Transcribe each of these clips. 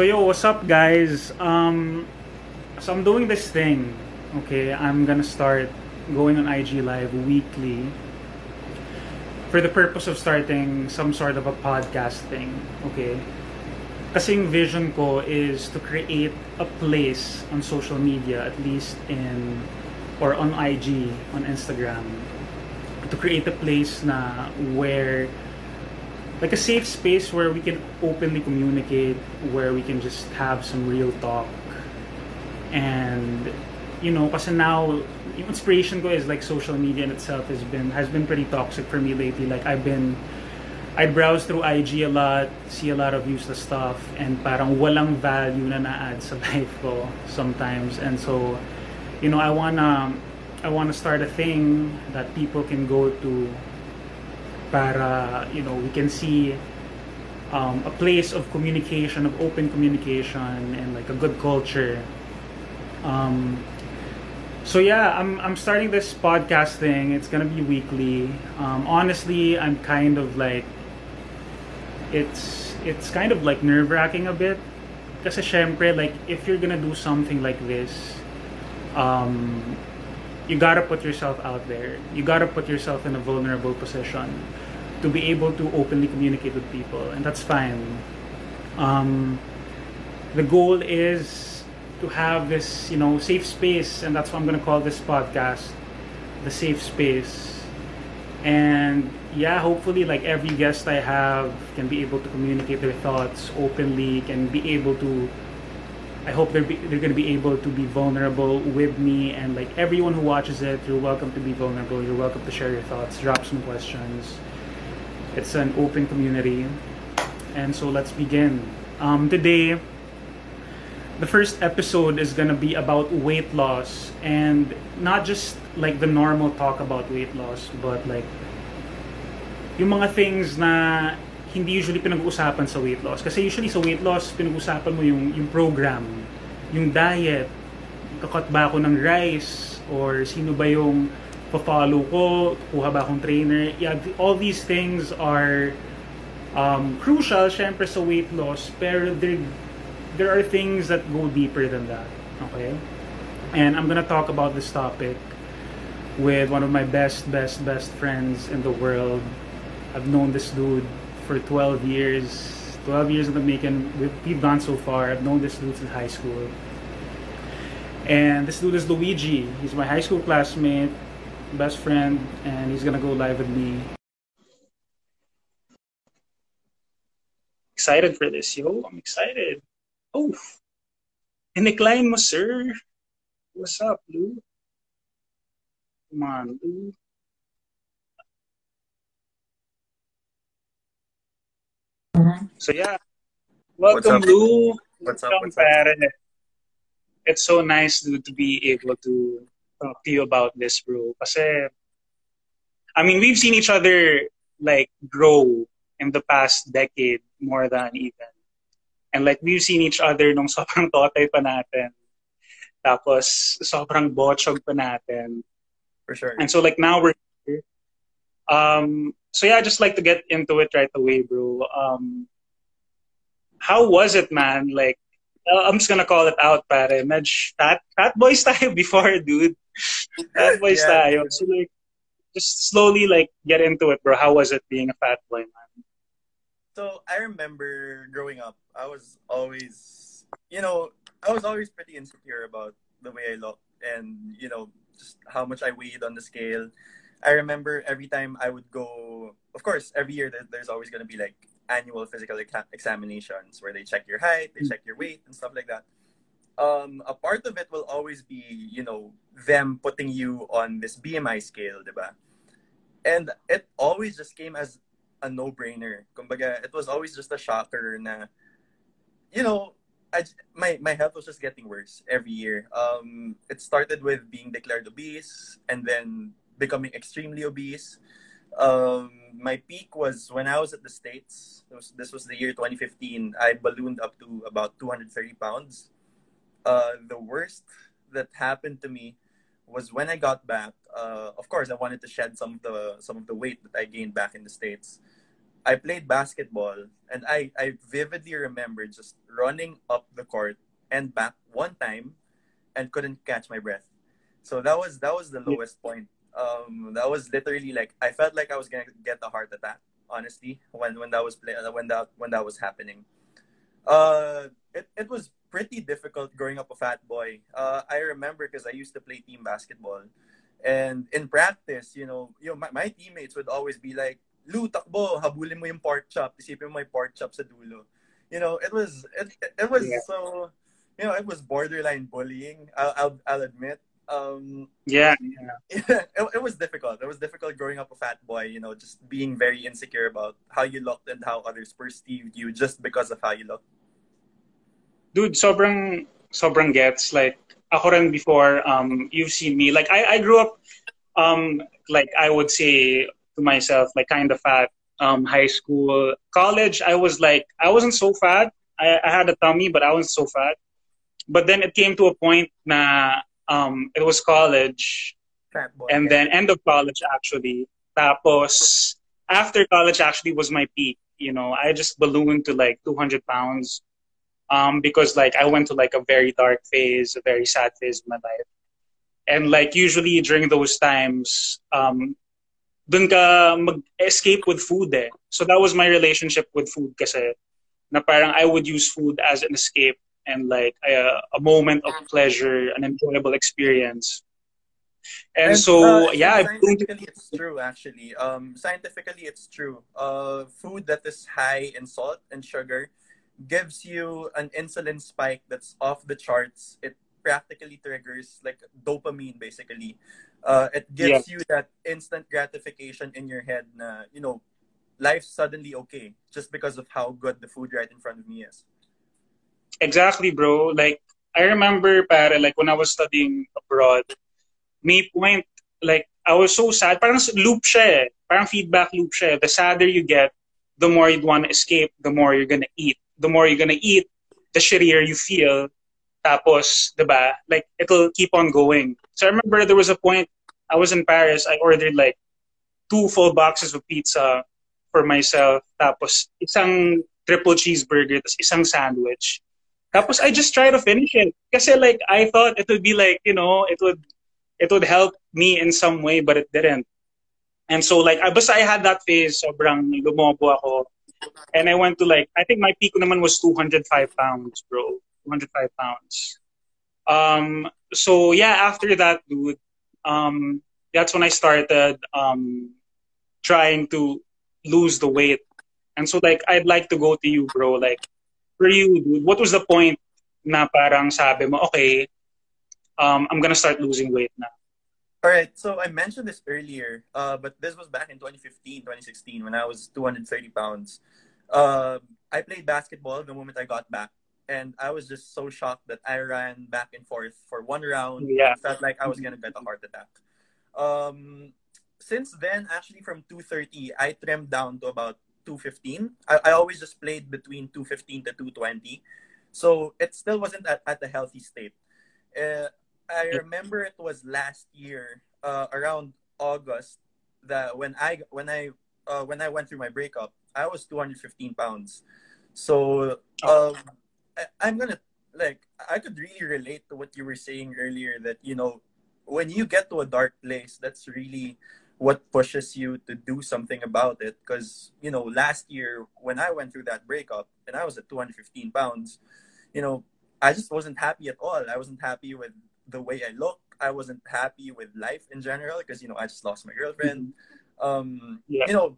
So yo, what's up guys? Um so I'm doing this thing. Okay, I'm gonna start going on IG live weekly for the purpose of starting some sort of a podcast thing. Okay? Kasi yung vision ko is to create a place on social media, at least in or on IG, on Instagram, to create a place na where like a safe space where we can openly communicate, where we can just have some real talk. And you know, kasi now inspiration ko is like social media in itself has been has been pretty toxic for me lately. Like I've been I browse through IG a lot, see a lot of useless stuff, and parang walang value na na-add sa life ko sometimes. And so, you know, I wanna I wanna start a thing that people can go to para you know we can see um, a place of communication of open communication and like a good culture. Um, so yeah I'm, I'm starting this podcast thing. It's gonna be weekly. Um, honestly i'm kind of like it's it's kind of like nerve-wracking a bit. Kasi syempre like if you're gonna do something like this um, you gotta put yourself out there. You gotta put yourself in a vulnerable position to be able to openly communicate with people, and that's fine. Um, the goal is to have this, you know, safe space, and that's what I'm gonna call this podcast, the safe space. And yeah, hopefully, like every guest I have can be able to communicate their thoughts openly, can be able to I hope they're be, they're gonna be able to be vulnerable with me and like everyone who watches it. You're welcome to be vulnerable. You're welcome to share your thoughts, drop some questions. It's an open community, and so let's begin. Um, today, the first episode is gonna be about weight loss and not just like the normal talk about weight loss, but like yung mga things na hindi usually pinag-uusapan sa weight loss. Kasi usually sa weight loss, pinag-uusapan mo yung, yung program, yung diet, kakot ba ako ng rice, or sino ba yung ko, kuha ba akong trainer. Yeah, all these things are um, crucial, syempre, sa weight loss, pero there, there are things that go deeper than that. Okay? And I'm gonna talk about this topic with one of my best, best, best friends in the world. I've known this dude for 12 years. 12 years in the making. We've, we've gone so far. I've known this dude since high school. And this dude is Luigi. He's my high school classmate, best friend, and he's gonna go live with me. Excited for this, yo. I'm excited. Oh, in-decline mo, sir. What's up, Lou? Come on, Lou. So yeah, welcome, What's up? Lou. What's up? Welcome, What's up? It's so nice dude, to be able to talk to you about this, bro. Kasi, I mean, we've seen each other like grow in the past decade more than even. And like, we've seen each other nung sobrang totay pa natin. Tapos, sobrang botchog pa natin. For sure. And so like now we're here. Um so yeah, I just like to get into it right away, bro. Um how was it, man? Like uh, I'm just gonna call it out, pare. Medj fat fat boys tayo before, dude. Fat boys Yeah, tayo. So like just slowly like get into it, bro. How was it being a fat boy, man? So I remember growing up, I was always, you know, I was always pretty insecure about the way I looked and, you know, just how much I weighed on the scale. I remember every time I would go, of course, every year there's always going to be like annual physical examinations where they check your height, they mm. check your weight, and stuff like that. Um, a part of it will always be, you know, them putting you on this BMI scale, diba? And it always just came as a no-brainer. Kumbaga, it was always just a shocker na, you know, I, my, my health was just getting worse every year. Um, it started with being declared obese and then becoming extremely obese. Um, my peak was when I was at the States. Was, this was the year 2015. I ballooned up to about 230 pounds. Uh, the worst that happened to me was when I got back. Uh, of course, I wanted to shed some of the some of the weight that I gained back in the states. I played basketball, and I I vividly remember just running up the court and back one time, and couldn't catch my breath. So that was that was the lowest point. Um, that was literally like I felt like I was gonna get a heart attack. Honestly, when when that was play, when that when that was happening, uh, it it was pretty difficult growing up a fat boy. Uh, I remember because I used to play team basketball, and in practice, you know, you know, my, my teammates would always be like, "Lu, takbo, habulin mo yung pork chop. Isipin mo may pork chop sa dulo." You know, it was it, it was yeah. so, you know, it was borderline bullying. I'll I'll, I'll admit. Um, yeah, yeah. it, it was difficult. It was difficult growing up a fat boy. You know, just being very insecure about how you looked and how others perceived you just because of how you looked dude, sobrang sobrang gets. Like ako rin before um you've seen me. Like I I grew up um like I would say to myself like kind of fat. Um high school college I was like I wasn't so fat. I, I had a tummy but I wasn't so fat. But then it came to a point na um it was college. Fat boy, and then end of college actually. Tapos after college actually was my peak you know. I just ballooned to like 200 pounds um, because like I went to like a very dark phase, a very sad phase of my life. And like usually during those times, um, dun ka mag-escape with food eh. So that was my relationship with food kasi na parang I would use food as an escape and like a, a moment of pleasure, an enjoyable experience. And, and so, uh, yeah, scientifically, it's true. Actually, um, scientifically, it's true. Uh, food that is high in salt and sugar gives you an insulin spike that's off the charts. It practically triggers like dopamine basically. Uh, it gives yeah. you that instant gratification in your head na, you know, life's suddenly okay just because of how good the food right in front of me is. Exactly, bro. Like I remember para like when I was studying abroad, me point like I was so sad. Parang loop siya eh. Parang feedback loop siya. Eh. The sadder you get, the more you'd want to escape, the more you're gonna eat the more you're gonna eat, the shittier you feel. Tapos, diba? Like, it'll keep on going. So I remember there was a point, I was in Paris, I ordered like two full boxes of pizza for myself. Tapos, isang triple cheeseburger, tapos isang sandwich. Tapos I just tried to finish it. Kasi like, I thought it would be like, you know, it would, it would help me in some way, but it didn't. And so like, I, basta I had that phase, sobrang lumobo ako. And I went to like, I think my peak naman was 205 pounds, bro. 205 pounds. Um, so yeah, after that, dude, um, that's when I started um, trying to lose the weight. And so like, I'd like to go to you, bro. Like, for you, dude, what was the point na parang sabi mo, okay, um, I'm gonna start losing weight now? All right, so I mentioned this earlier, uh, but this was back in 2015, 2016 when I was 230 pounds. Uh, I played basketball the moment I got back, and I was just so shocked that I ran back and forth for one round. Yeah, felt like I was gonna get a heart attack. Um, since then, actually, from 230, I trimmed down to about 215. I, I always just played between 215 to 220, so it still wasn't at, at a healthy state. Uh, I remember it was last year, uh, around August, that when I when I uh, when I went through my breakup, I was 215 pounds. So oh. um, I, am gonna like I could really relate to what you were saying earlier that you know when you get to a dark place, that's really what pushes you to do something about it. Because you know last year when I went through that breakup and I was at 215 pounds, you know I just wasn't happy at all. I wasn't happy with the way I look. I wasn't happy with life in general because you know I just lost my girlfriend. Mm-hmm. Um, yeah. You know,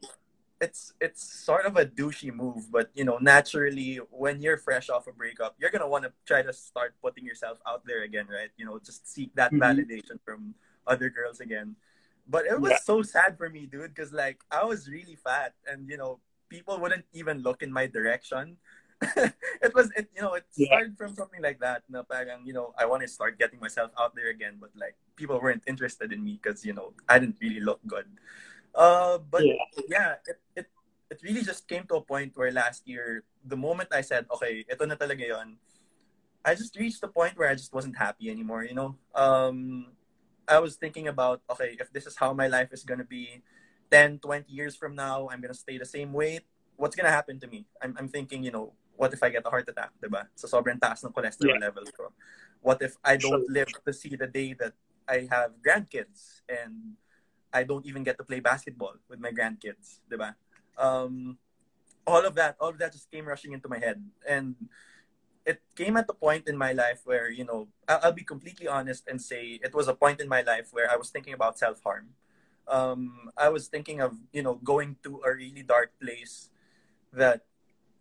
it's it's sort of a douchey move, but you know, naturally, when you're fresh off a breakup, you're gonna want to try to start putting yourself out there again, right? You know, just seek that mm-hmm. validation from other girls again. But it was yeah. so sad for me, dude, because like I was really fat, and you know, people wouldn't even look in my direction it was it you know it yeah. started from something like that na parang you know I want to start getting myself out there again but like people weren't interested in me because you know I didn't really look good uh but yeah, yeah it, it it really just came to a point where last year the moment I said okay ito na talaga yon I just reached the point where I just wasn't happy anymore you know um I was thinking about okay if this is how my life is going to be 10 20 years from now I'm going to stay the same weight what's gonna happen to me? I'm, I'm thinking, you know, what if I get a heart attack, diba? So sobrang taas ng cholesterol Yeah. level ko. What if I don't live to see the day that I have grandkids and I don't even get to play basketball with my grandkids, diba? Um, all of that, all of that just came rushing into my head, and it came at the point in my life where you know I'll be completely honest and say it was a point in my life where I was thinking about self harm. Um, I was thinking of you know going to a really dark place that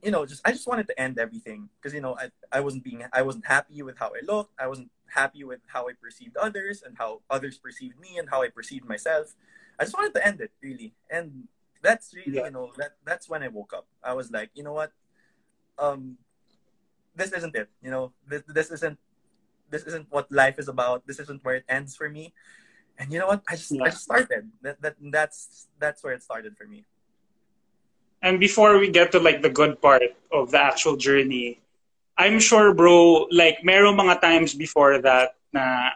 you know just I just wanted to end everything because you know I, I wasn't being I wasn't happy with how I looked I wasn't happy with how I perceived others and how others perceived me and how I perceived myself. I just wanted to end it really. And that's really Yeah. you know that that's when I woke up. I was like you know what? Um this isn't it you know? This, this isn't this isn't what life is about. This isn't where it ends for me. And you know what? I just Yeah. I just started. That, that that's that's where it started for me. And before we get to like the good part of the actual journey, I'm sure, bro, like meron mga times before that na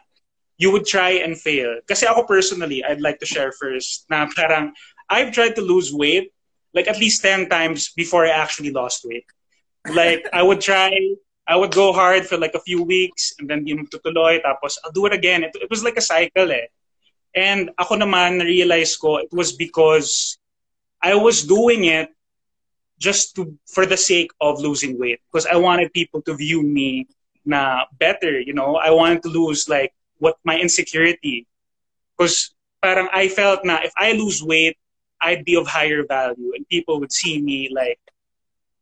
you would try and fail. Kasi ako personally, I'd like to share first na parang I've tried to lose weight like at least 10 times before I actually lost weight. Like I would try, I would go hard for like a few weeks and then di magtutuloy tapos I'll do it again. It, it was like a cycle eh. And ako naman, na-realize ko, it was because I was doing it just to for the sake of losing weight because I wanted people to view me na better, you know. I wanted to lose like what my insecurity because parang I felt na if I lose weight, I'd be of higher value and people would see me like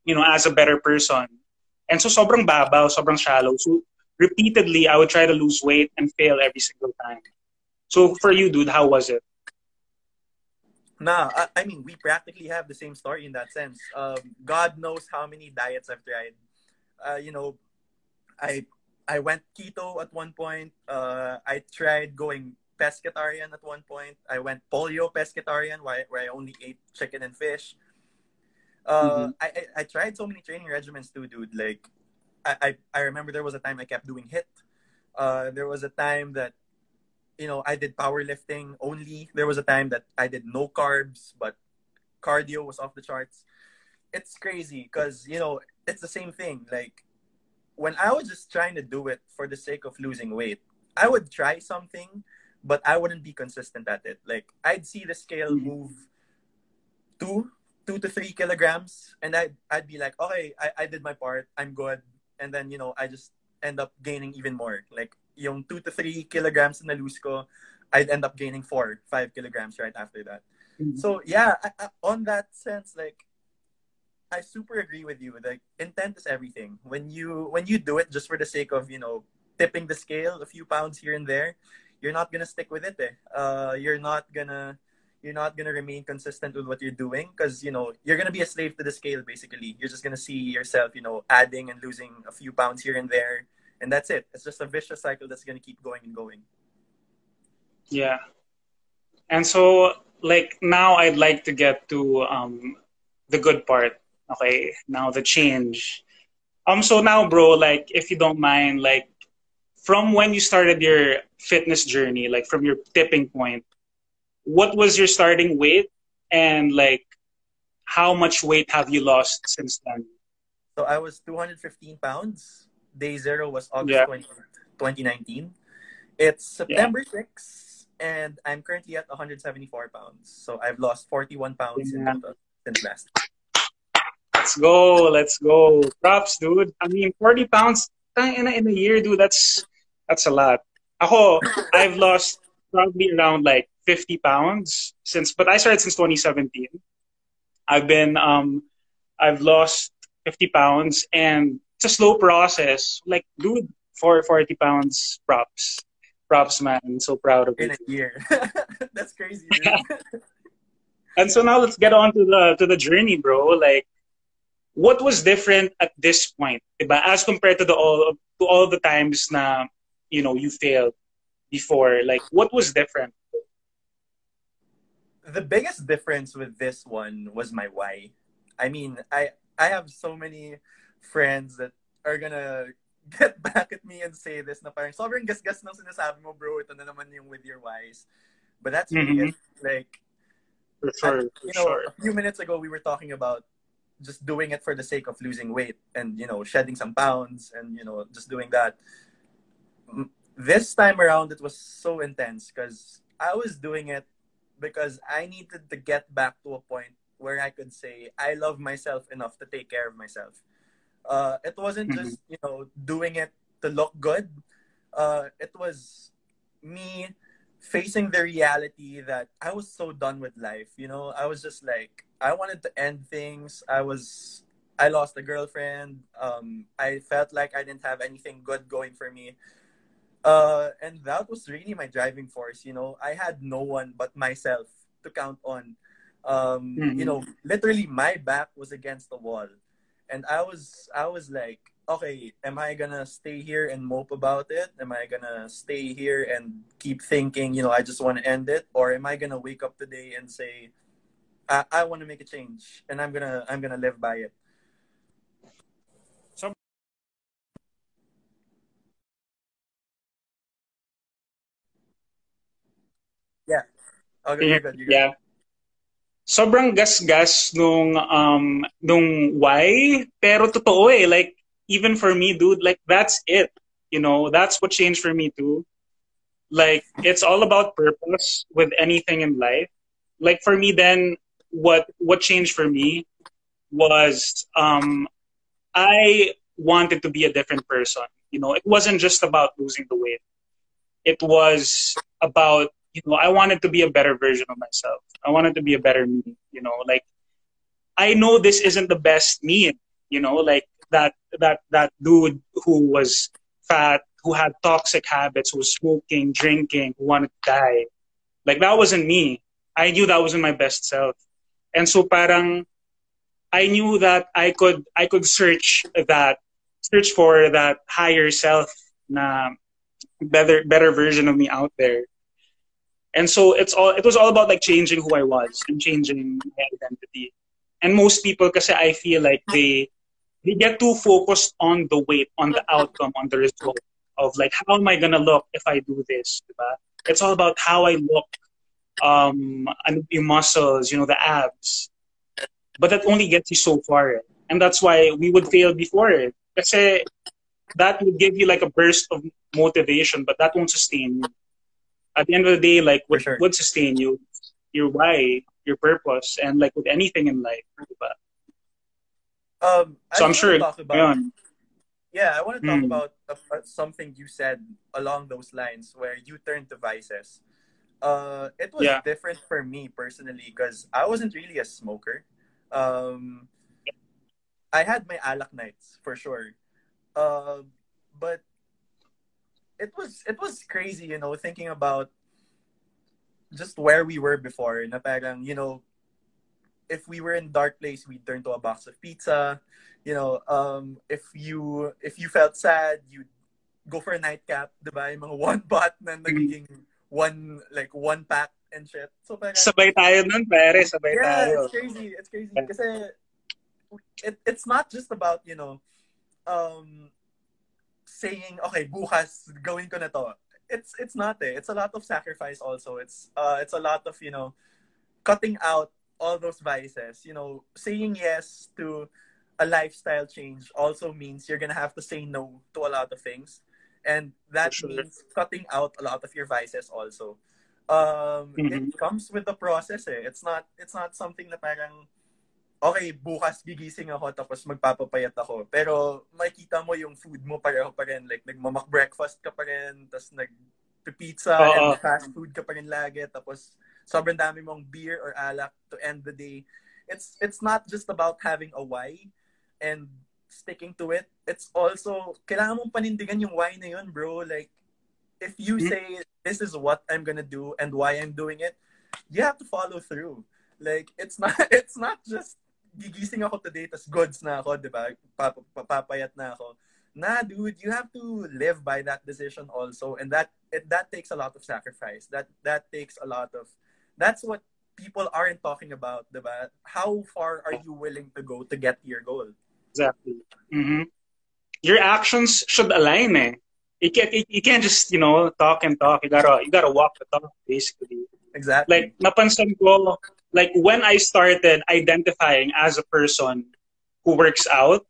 you know as a better person. And so sobrang babaw, sobrang shallow. So repeatedly I would try to lose weight and fail every single time. So for you, dude, how was it? Nah, I, I mean, we practically have the same story in that sense. Um, God knows how many diets I've tried. Uh, you know, I I went keto at one point. Uh, I tried going pescatarian at one point. I went pollo pescatarian, where, where I only ate chicken and fish. Uh, I, I I tried so many training regimens too, dude. Like, I, I I remember there was a time I kept doing HIIT. Uh, there was a time that you know, I did powerlifting only. There was a time that I did no carbs, but cardio was off the charts. It's crazy because, you know, it's the same thing. Like, when I was just trying to do it for the sake of losing weight, I would try something, but I wouldn't be consistent at it. Like, I'd see the scale Mhm. move two, two to three kilograms, and I'd, I'd be like, okay, I, I did my part, I'm good. And then, you know, I just end up gaining even more. Like, yung 2 to 3 kilograms na lose ko, I'd end up gaining 4, 5 kilograms right after that. So, yeah, I, I, on that sense, like, I super agree with you. Like, intent is everything. When you when you do it just for the sake of, you know, tipping the scale a few pounds here and there, you're not gonna stick with it. Eh. Uh, you're not gonna you're not gonna remain consistent with what you're doing because you know you're gonna be a slave to the scale. Basically, you're just gonna see yourself, you know, adding and losing a few pounds here and there, and that's it. It's just a vicious cycle that's gonna keep going and going. Yeah. And so, like, now I'd like to get to um, the good part. Okay, now the change. Um, so now, bro, like, if you don't mind, like, from when you started your fitness journey, like, from your tipping point, what was your starting weight, and like, how much weight have you lost since then? So I was 215 pounds. Day zero was August Yeah. 20, 2019. It's September 6, and I'm currently at 174 pounds. So I've lost 41 pounds in Yeah. total since last. Let's go, let's go. Props, dude. I mean, 40 pounds in a, in a year, dude, that's that's a lot. Ako, I've lost probably around like 50 pounds since, but I started since 2017. I've been, um, I've lost 50 pounds and it's a slow process. Like, dude, for 40 pounds, props. Props, man. I'm so proud of you. in a year. That's crazy. And so now let's get on to the to the journey, bro. Like, what was different at this point, diba? As compared to the all to all the times na you know you failed before. Like, what was different? the biggest difference with this one was my why. I mean, I I have so many friends that are gonna get back at me and say this na parang sobrang gasgas ng sinasabi mo, bro. Ito na naman yung with your wise But that's really Mhm. it. Like, For sure, you know, sure. a few minutes ago we were talking about just doing it for the sake of losing weight and you know shedding some pounds and you know just doing that this time around it was so intense because i was doing it because i needed to get back to a point where i could say i love myself enough to take care of myself uh, it wasn't mm-hmm. just you know doing it to look good uh, it was me facing the reality that I was so done with life. You know, I was just like, I wanted to end things. I was, I lost a girlfriend. Um, I felt like I didn't have anything good going for me. Uh, and that was really my driving force. You know, I had no one but myself to count on. Um, mm-hmm. You know, literally my back was against the wall, and I was, I was like, okay, am I gonna stay here and mope about it? Am I gonna stay here and keep thinking, you know, I just want to end it, or am I gonna wake up today and say, I, I want to make a change, and I'm gonna I'm gonna live by it. So. Yeah. Okay, you're good. You're good. Yeah. Sobrang gas-gas nung um nung why pero totoo eh like even for me, dude, like that's it. You know, that's what changed for me too. Like it's all about purpose with anything in life. Like for me then what what changed for me was um I wanted to be a different person. You know, it wasn't just about losing the weight. It was about, you know, I wanted to be a better version of myself. I wanted to be a better me, you know, like I know this isn't the best me, you know, like that that that dude who was fat, who had toxic habits, who was smoking, drinking, who wanted to die. Like that wasn't me. I knew that wasn't my best self. And so parang I knew that I could I could search that search for that higher self na better better version of me out there. And so it's all it was all about like changing who I was and changing my identity. And most people because I feel like they they get too focused on the weight, on the outcome, on the result of like how am I gonna look if I do this? It's all about how I look, um, and the muscles, you know, the abs. But that only gets you so far, and that's why we would fail before it. Kasi that would give you like a burst of motivation, but that won't sustain you. At the end of the day, like what sure. would sustain you, your why, your purpose, and like with anything in life. Diba? Um, so I'm sure. Talk about, yeah, I want to talk mm. about uh, something you said along those lines where you turned to vices. Uh, it was yeah. different for me personally because I wasn't really a smoker. Um, I had my alak nights for sure, uh, but it was it was crazy, you know, thinking about just where we were before. Na parang, you know, if we were in dark place, we'd turn to a box of pizza. You know, um, if you if you felt sad, you'd go for a nightcap, diba? Yung mga one pot na nagiging one, like one pack and shit. So, parang, sabay tayo nun, pare. Sabay yeah, tayo. it's crazy. It's crazy. Kasi, it, it's not just about, you know, um, saying, okay, bukas, gawin ko na to. It's, it's not eh. It's a lot of sacrifice also. It's, uh, it's a lot of, you know, cutting out all those vices, you know, saying yes to a lifestyle change also means you're gonna have to say no to a lot of things, and that sure. means cutting out a lot of your vices also. Um, mm-hmm. It comes with the process. Eh. It's not. It's not something na parang okay, bukas gigising ako tapos magpapapayat ako. Pero makikita mo yung food mo pareho pa rin. Like, nagmamak breakfast ka pa rin, tapos nag-pizza uh, and fast food ka pa rin lagi. Tapos sobrang dami mong beer or alak to end the day. It's it's not just about having a why and sticking to it. It's also kailangan mong panindigan yung why na yun, bro. Like if you mm-hmm. say this is what I'm gonna do and why I'm doing it, you have to follow through. Like it's not it's not just gigising ako today tas goods na ako, 'di ba? Papapayat na ako. Nah, dude, you have to live by that decision also and that it, that takes a lot of sacrifice. That that takes a lot of that's what people aren't talking about, diba? How far are you willing to go to get your goal? Exactly. Mm-hmm. Your actions should align, eh. You can't, you can't just, you know, talk and talk. You gotta, you gotta walk the talk, basically. Exactly. Like, napansin ko, like, when I started identifying as a person who works out,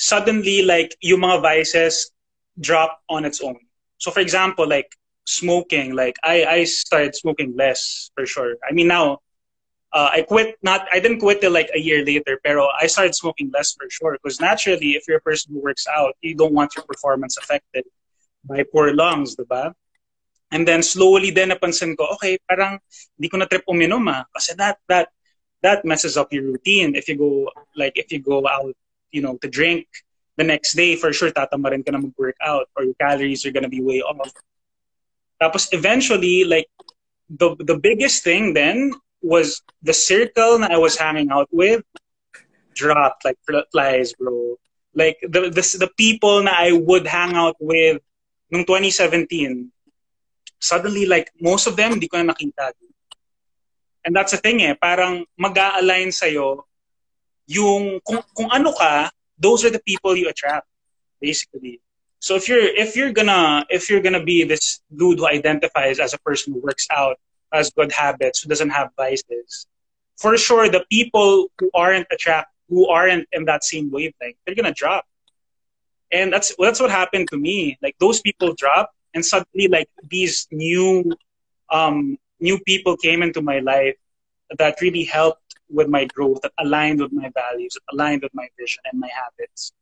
suddenly like yung mga vices drop on its own. So for example, like smoking, like I, I started smoking less for sure. I mean now uh, I quit not I didn't quit till like a year later, pero I started smoking less for sure. Because naturally, if you're a person who works out, you don't want your performance affected by poor lungs, the diba? And then slowly then napansin ko, okay, parang hindi ko na trip uminom ah. Kasi that, that, that messes up your routine. If you go, like, if you go out, you know, to drink the next day, for sure, tatama rin ka na mag-work out or your calories are gonna be way off. Tapos eventually, like, the, the biggest thing then was the circle that I was hanging out with dropped like flies, bro. Like the, the the people that I would hang out with in 2017, suddenly like most of them hindi ko na nakita. And that's the thing eh, parang mag-a-align sa'yo yung kung, kung ano ka, those are the people you attract, basically. So if you're if you're gonna if you're gonna be this dude who identifies as a person who works out, has good habits, who doesn't have vices, for sure the people who aren't attract who aren't in that same wavelength, they're gonna drop. And that's that's what happened to me. Like those people dropped and suddenly like these new um new people came into my life that really helped with my growth, that aligned with my values, that aligned with my vision and my habits.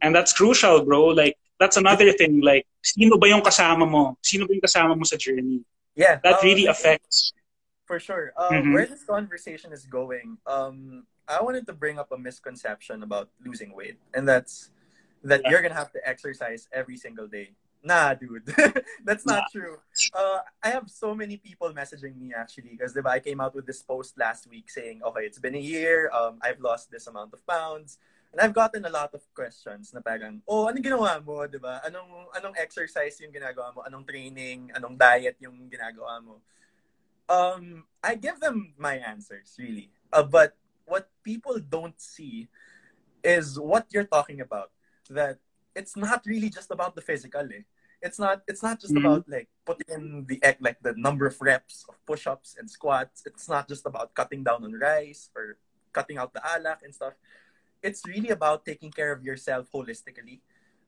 And that's crucial, bro. Like that's another thing. Like, sino ba yung kasama mo? Sino ba yung kasama mo sa journey? Yeah, that um, really affects. For sure. Um, mm-hmm. Where this conversation is going, um, I wanted to bring up a misconception about losing weight, and that's that yeah. you're gonna have to exercise every single day. Nah, dude, that's not nah. true. Uh, I have so many people messaging me actually because I came out with this post last week saying, okay, it's been a year. Um, I've lost this amount of pounds. And I've gotten a lot of questions na parang, oh, anong ginawa mo, di ba? Anong, anong exercise yung ginagawa mo? Anong training? Anong diet yung ginagawa mo? Um, I give them my answers, really. Uh, but what people don't see is what you're talking about. That it's not really just about the physical, eh. It's not. It's not just mm-hmm. about like putting in the like the number of reps of push-ups and squats. It's not just about cutting down on rice or cutting out the alak and stuff it's really about taking care of yourself holistically.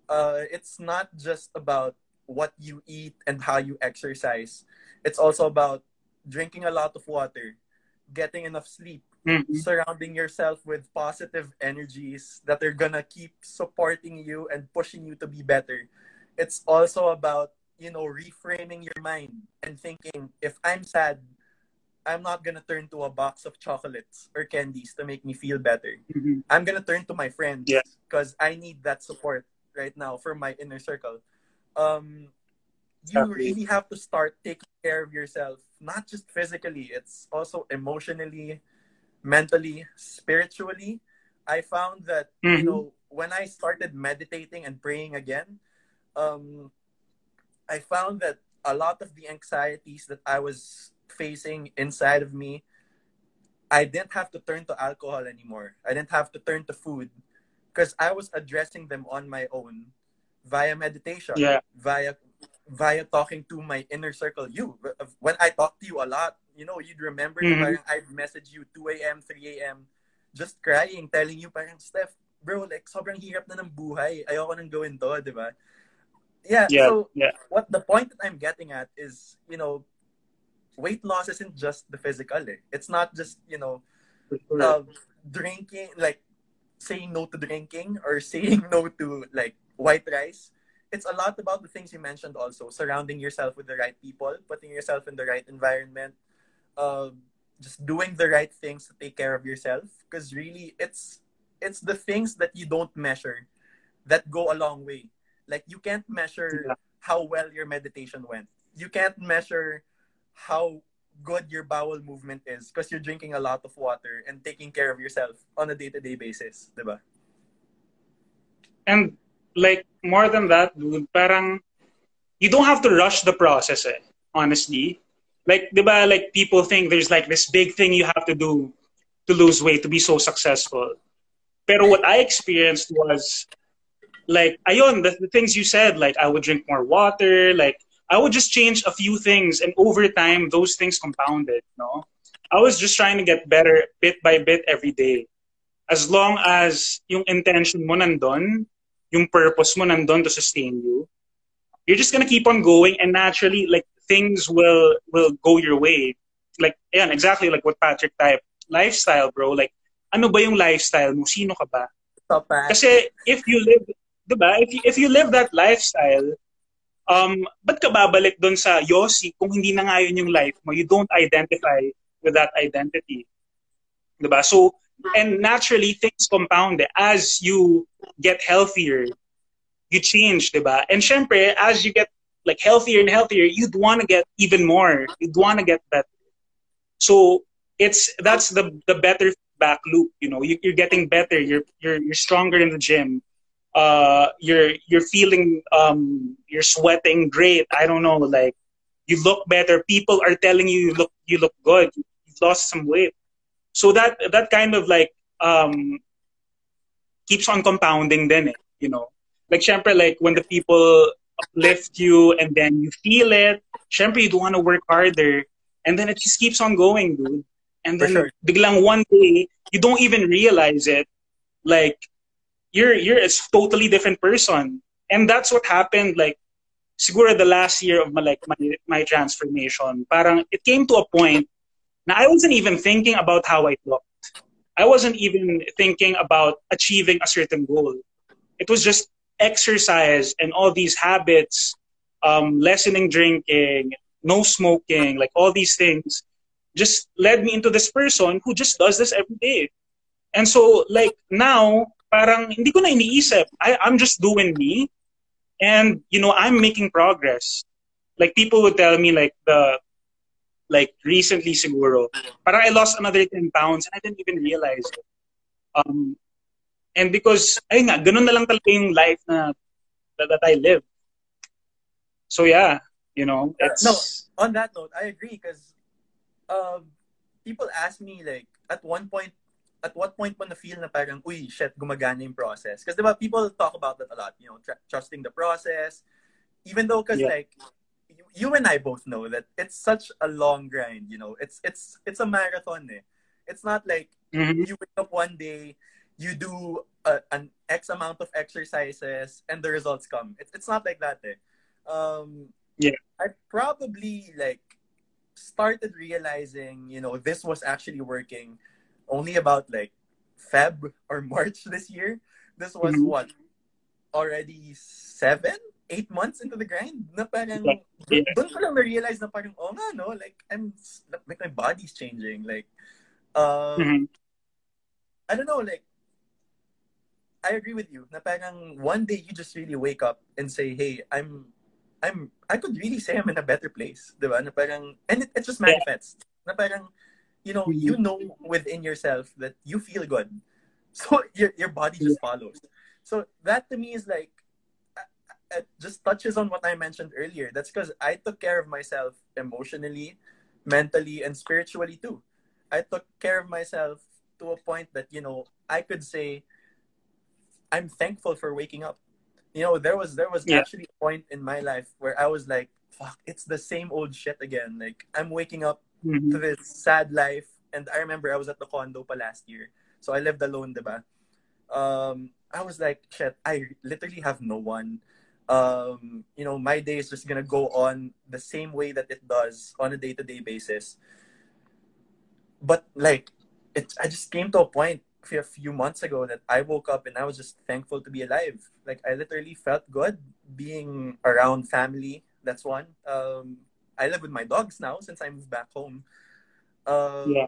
Uh, it's not just about what you eat and how you exercise. It's also about drinking a lot of water, getting enough sleep, mm-hmm. surrounding yourself with positive energies that are gonna keep supporting you and pushing you to be better. It's also about, you know, reframing your mind and thinking if I'm sad, I'm not gonna turn to a box of chocolates or candies to make me feel better. Mm-hmm. I'm gonna turn to my friends because yeah. I need that support right now for my inner circle. Um, you exactly. really have to start taking care of yourself, not just physically. It's also emotionally, mentally, spiritually. I found that mm-hmm. you know when I started meditating and praying again, um, I found that a lot of the anxieties that I was facing inside of me, I didn't have to turn to alcohol anymore. I didn't have to turn to food because I was addressing them on my own via meditation, yeah. via via talking to my inner circle. You, when I talk to you a lot, you know, you'd remember mm-hmm. I'd message you 2 a.m., 3 a.m., just crying, telling you parang, Steph, bro, like, sobrang hirap na ng buhay. Ayoko nang gawin to, di ba? Yeah, yeah, so yeah. what the point that I'm getting at is, you know, weight loss isn't just the physical. Eh. It's not just you know, uh, drinking like saying no to drinking or saying no to like white rice. It's a lot about the things you mentioned also. Surrounding yourself with the right people, putting yourself in the right environment, uh, just doing the right things to take care of yourself. Because really, it's it's the things that you don't measure that go a long way. Like you can't measure yeah. how well your meditation went. You can't measure how good your bowel movement is because you're drinking a lot of water and taking care of yourself on a day-to-day basis, diba? And like more than that, dude, parang you don't have to rush the process, eh, honestly. Like, diba, like people think there's like this big thing you have to do to lose weight to be so successful. Pero what I experienced was like ayon the, the things you said like I would drink more water like I would just change a few things, and over time, those things compounded. No, I was just trying to get better bit by bit every day, as long as yung intention mo nandun, yung purpose mo nandun to sustain you, you're just gonna keep on going and naturally like things will will go your way. Like yeah, exactly like what Patrick type lifestyle, bro. Like ano ba yung lifestyle mo? Sino ka ba? Kasi if you live, 'di ba? If you, if you live that lifestyle, um, ba't ka babalik doon sa Yossi kung hindi na nga yun yung life mo? You don't identify with that identity. ba? So and naturally things compound eh. as you get healthier you change diba and syempre as you get like healthier and healthier you'd want to get even more you'd want to get better so it's that's the the better back loop you know you, you're getting better you're you're you're stronger in the gym uh you're you're feeling um you're sweating great. I don't know like you look better. People are telling you you look you look good. You've lost some weight. So that that kind of like um, keeps on compounding then eh, you know. Like syempre like when the people uplift you and then you feel it syempre you want to work harder. And then it just keeps on going dude. And then sure. biglang one day you don't even realize it. Like you're you're a totally different person and that's what happened like siguro the last year of my like my, my transformation parang it came to a point now, I wasn't even thinking about how I looked. I wasn't even thinking about achieving a certain goal. It was just exercise and all these habits, um, lessening drinking, no smoking, like all these things just led me into this person who just does this every day. And so, like, now, parang hindi ko na iniisip. I, I'm just doing me. And, you know, I'm making progress. Like, people would tell me, like, the like recently siguro, parang I lost another 10 pounds and I didn't even realize it. Um, and because, ay nga, ganun na lang talaga yung life na that, that I live. So yeah, you know, it's... No, on that note, I agree because um, people ask me like, at one point, at what point mo na-feel na parang, uy, shit, gumagana yung process? Because diba, people talk about that a lot, you know, tr- trusting the process. Even though, because yeah. like, you and I both know that it's such a long grind. You know, it's it's it's a marathon. Eh. It's not like mm-hmm. you wake up one day, you do a, an X amount of exercises, and the results come. It's it's not like that. Eh. Um, yeah, I probably like started realizing, you know, this was actually working only about like Feb or March this year. This was mm-hmm. what already seven eight months into the grind na parang yeah. doon ko lang na-realize na parang oh nga no like I'm like my body's changing like um mm-hmm. I don't know like I agree with you na parang one day you just really wake up and say hey I'm I'm I could really say I'm in a better place diba na parang and it, it just manifests yeah. na parang you know you know within yourself that you feel good so your your body just follows so that to me is like uh, uh, it just touches on what I mentioned earlier. That's because I took care of myself emotionally, mentally, and spiritually too. I took care of myself to a point that, you know, I could say I'm thankful for waking up. You know, there was there was yeah. actually a point in my life where I was like, fuck, it's the same old shit again. Like I'm waking up mm-hmm. to this sad life. And I remember I was at the condo pa last year. So I lived alone, diba? Um, I was like, shit, I literally have no one um, you know, my day is just gonna go on the same way that it does on a day to day basis. But like, it, I just came to a point a few months ago that I woke up and I was just thankful to be alive. Like, I literally felt good being around family. That's one. Um, I live with my dogs now since I moved back home. Um, yeah.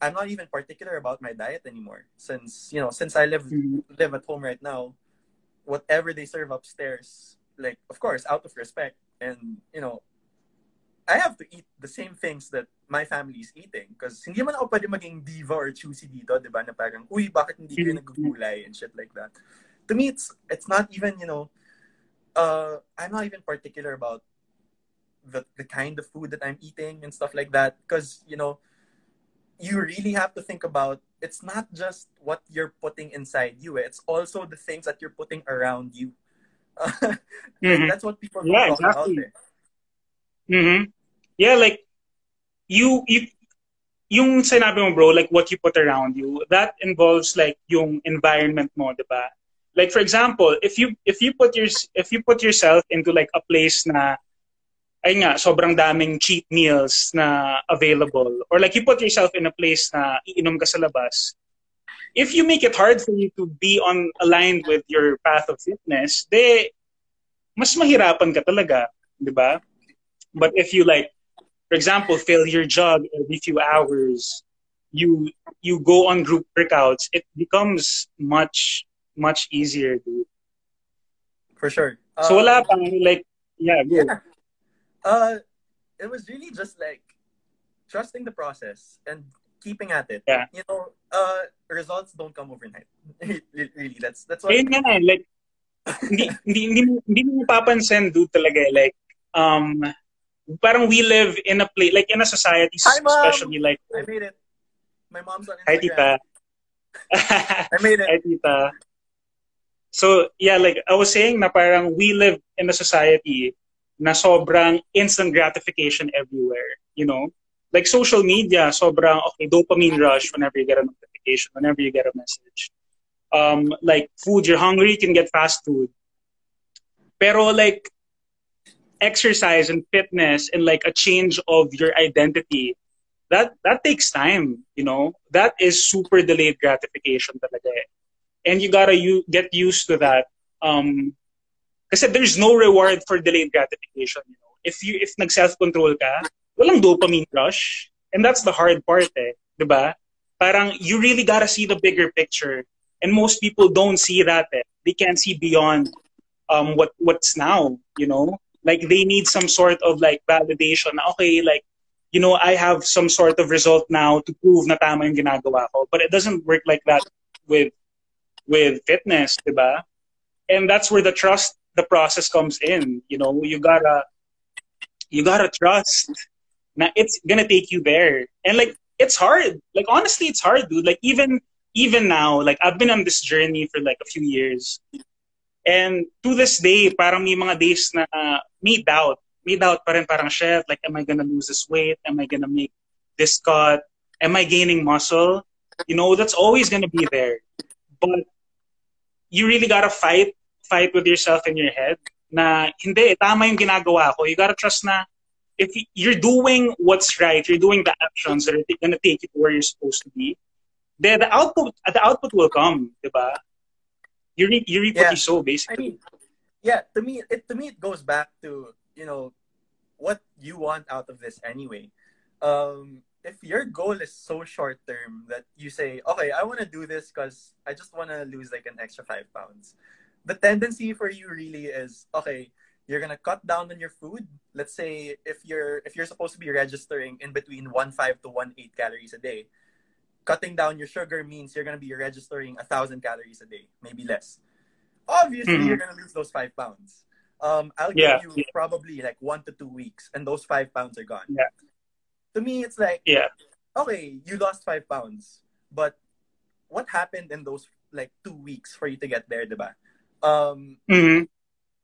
I'm not even particular about my diet anymore since you know since I live mm-hmm. live at home right now whatever they serve upstairs, like of course out of respect, and you know, I have to eat the same things that my family is eating because hindi man ako pwede maging diva or choosy dito, di ba? Na parang, uy, bakit hindi kayo nagugulay and shit like that. To me, it's it's not even, you know, uh, I'm not even particular about the the kind of food that I'm eating and stuff like that because you know, you really have to think about it's not just what you're putting inside you eh. it's also the things that you're putting around you mm-hmm. that's what people yeah exactly. mm-hmm. yeah like you you yung sinabi mo bro, like what you put around you, that involves like yung environment mo, di ba? Like for example, if you if you put your if you put yourself into like a place na ay nga, sobrang daming cheap meals na available. Or like you put yourself in a place na iinom ka sa labas. If you make it hard for you to be on aligned with your path of fitness, de mas mahirapan ka talaga, 'di ba? But if you like for example, fail your jog every few hours, you you go on group workouts, it becomes much much easier, dude. For sure. So wala um, pang like yeah. Yeah. Uh, it was really just like trusting the process and keeping at it. Yeah. You know, uh, results don't come overnight. really, that's that's what. Ayun eh, like hindi, hindi, hindi, mo papansin dude talaga like um parang we live in a place like in a society Hi, especially like I made it. My mom's on Instagram. Hi tita. I made it. Hi tita. So yeah, like I was saying na parang we live in a society na sobrang instant gratification everywhere, you know? Like social media, sobrang, okay, dopamine rush whenever you get a notification, whenever you get a message. Um, like food, you're hungry, you can get fast food. Pero like exercise and fitness and like a change of your identity, that that takes time, you know? That is super delayed gratification talaga eh. And you gotta you get used to that. Um, Kasi there's no reward for delayed gratification. You know? If you if nag-self-control ka, walang dopamine rush. And that's the hard part eh. Di ba? Parang you really gotta see the bigger picture. And most people don't see that eh. They can't see beyond um, what what's now, you know? Like they need some sort of like validation. Okay, like you know, I have some sort of result now to prove na tama yung ginagawa ko. But it doesn't work like that with with fitness, di ba? And that's where the trust the process comes in. You know, you gotta you gotta trust that it's gonna take you there. And like it's hard. Like honestly, it's hard, dude. Like even even now, like I've been on this journey for like a few years. And to this day, parang may mga days na uh, may doubt. May doubt pa rin parang, shit, like, am I gonna lose this weight? Am I gonna make this cut? Am I gaining muscle? You know, that's always gonna be there. But you really gotta fight fight with yourself in your head na hindi, tama yung ginagawa ko. You gotta trust na if you're doing what's right, you're doing the actions that are gonna take you to where you're supposed to be, then the output, the output will come, di ba? You reap, you reap yeah. what you sow, basically. I mean, yeah, to me, it to me it goes back to you know what you want out of this anyway. Um, if your goal is so short term that you say, okay, I want to do this because I just want to lose like an extra five pounds the tendency for you really is okay you're gonna cut down on your food let's say if you're if you're supposed to be registering in between 1.5 to 1.8 calories a day cutting down your sugar means you're gonna be registering a thousand calories a day maybe less obviously mm-hmm. you're gonna lose those five pounds um, i'll yeah. give you probably like one to two weeks and those five pounds are gone yeah to me it's like yeah okay you lost five pounds but what happened in those like two weeks for you to get there diba? Um, mm-hmm.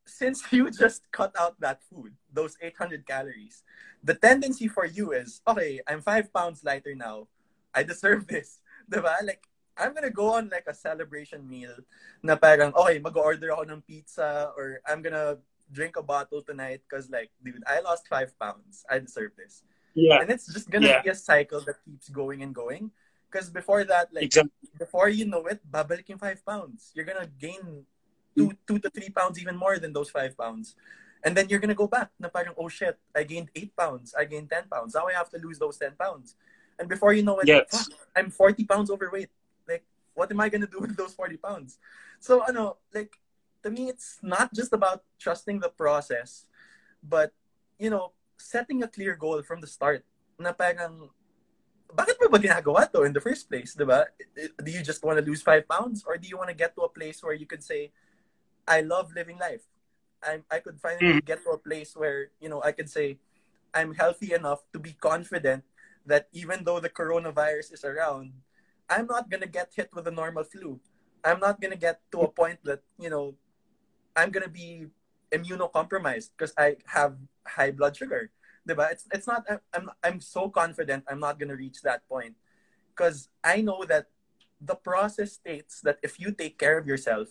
Since you just cut out that food, those 800 calories, the tendency for you is, okay, I'm five pounds lighter now. I deserve this. Diba? Like, I'm gonna go on like a celebration meal na parang, okay, mag-order ako ng pizza or I'm gonna drink a bottle tonight because like, dude, I lost five pounds. I deserve this. Yeah. And it's just gonna yeah. be a cycle that keeps going and going. Because before that, like, exactly. before you know it, babalik yung five pounds. You're gonna gain two mm-hmm. two to three pounds even more than those five pounds. And then you're gonna go back na parang, oh shit, I gained eight pounds, I gained 10 pounds. Now I have to lose those 10 pounds. And before you know it, yes. fuck, I'm 40 pounds overweight. Like, what am I gonna do with those 40 pounds? So, I know, like, to me, it's not just about trusting the process, but, you know, setting a clear goal from the start. Na parang, bakit mo ba ginagawa to in the first place, diba? Do you just want to lose five pounds? Or do you want to get to a place where you can say, I love living life. I I could finally mm. get to a place where you know I could say I'm healthy enough to be confident that even though the coronavirus is around, I'm not gonna get hit with a normal flu. I'm not gonna get to a point that you know I'm gonna be immunocompromised because I have high blood sugar. Diba? It's it's not I'm I'm so confident I'm not gonna reach that point. Because I know that the process states that if you take care of yourself,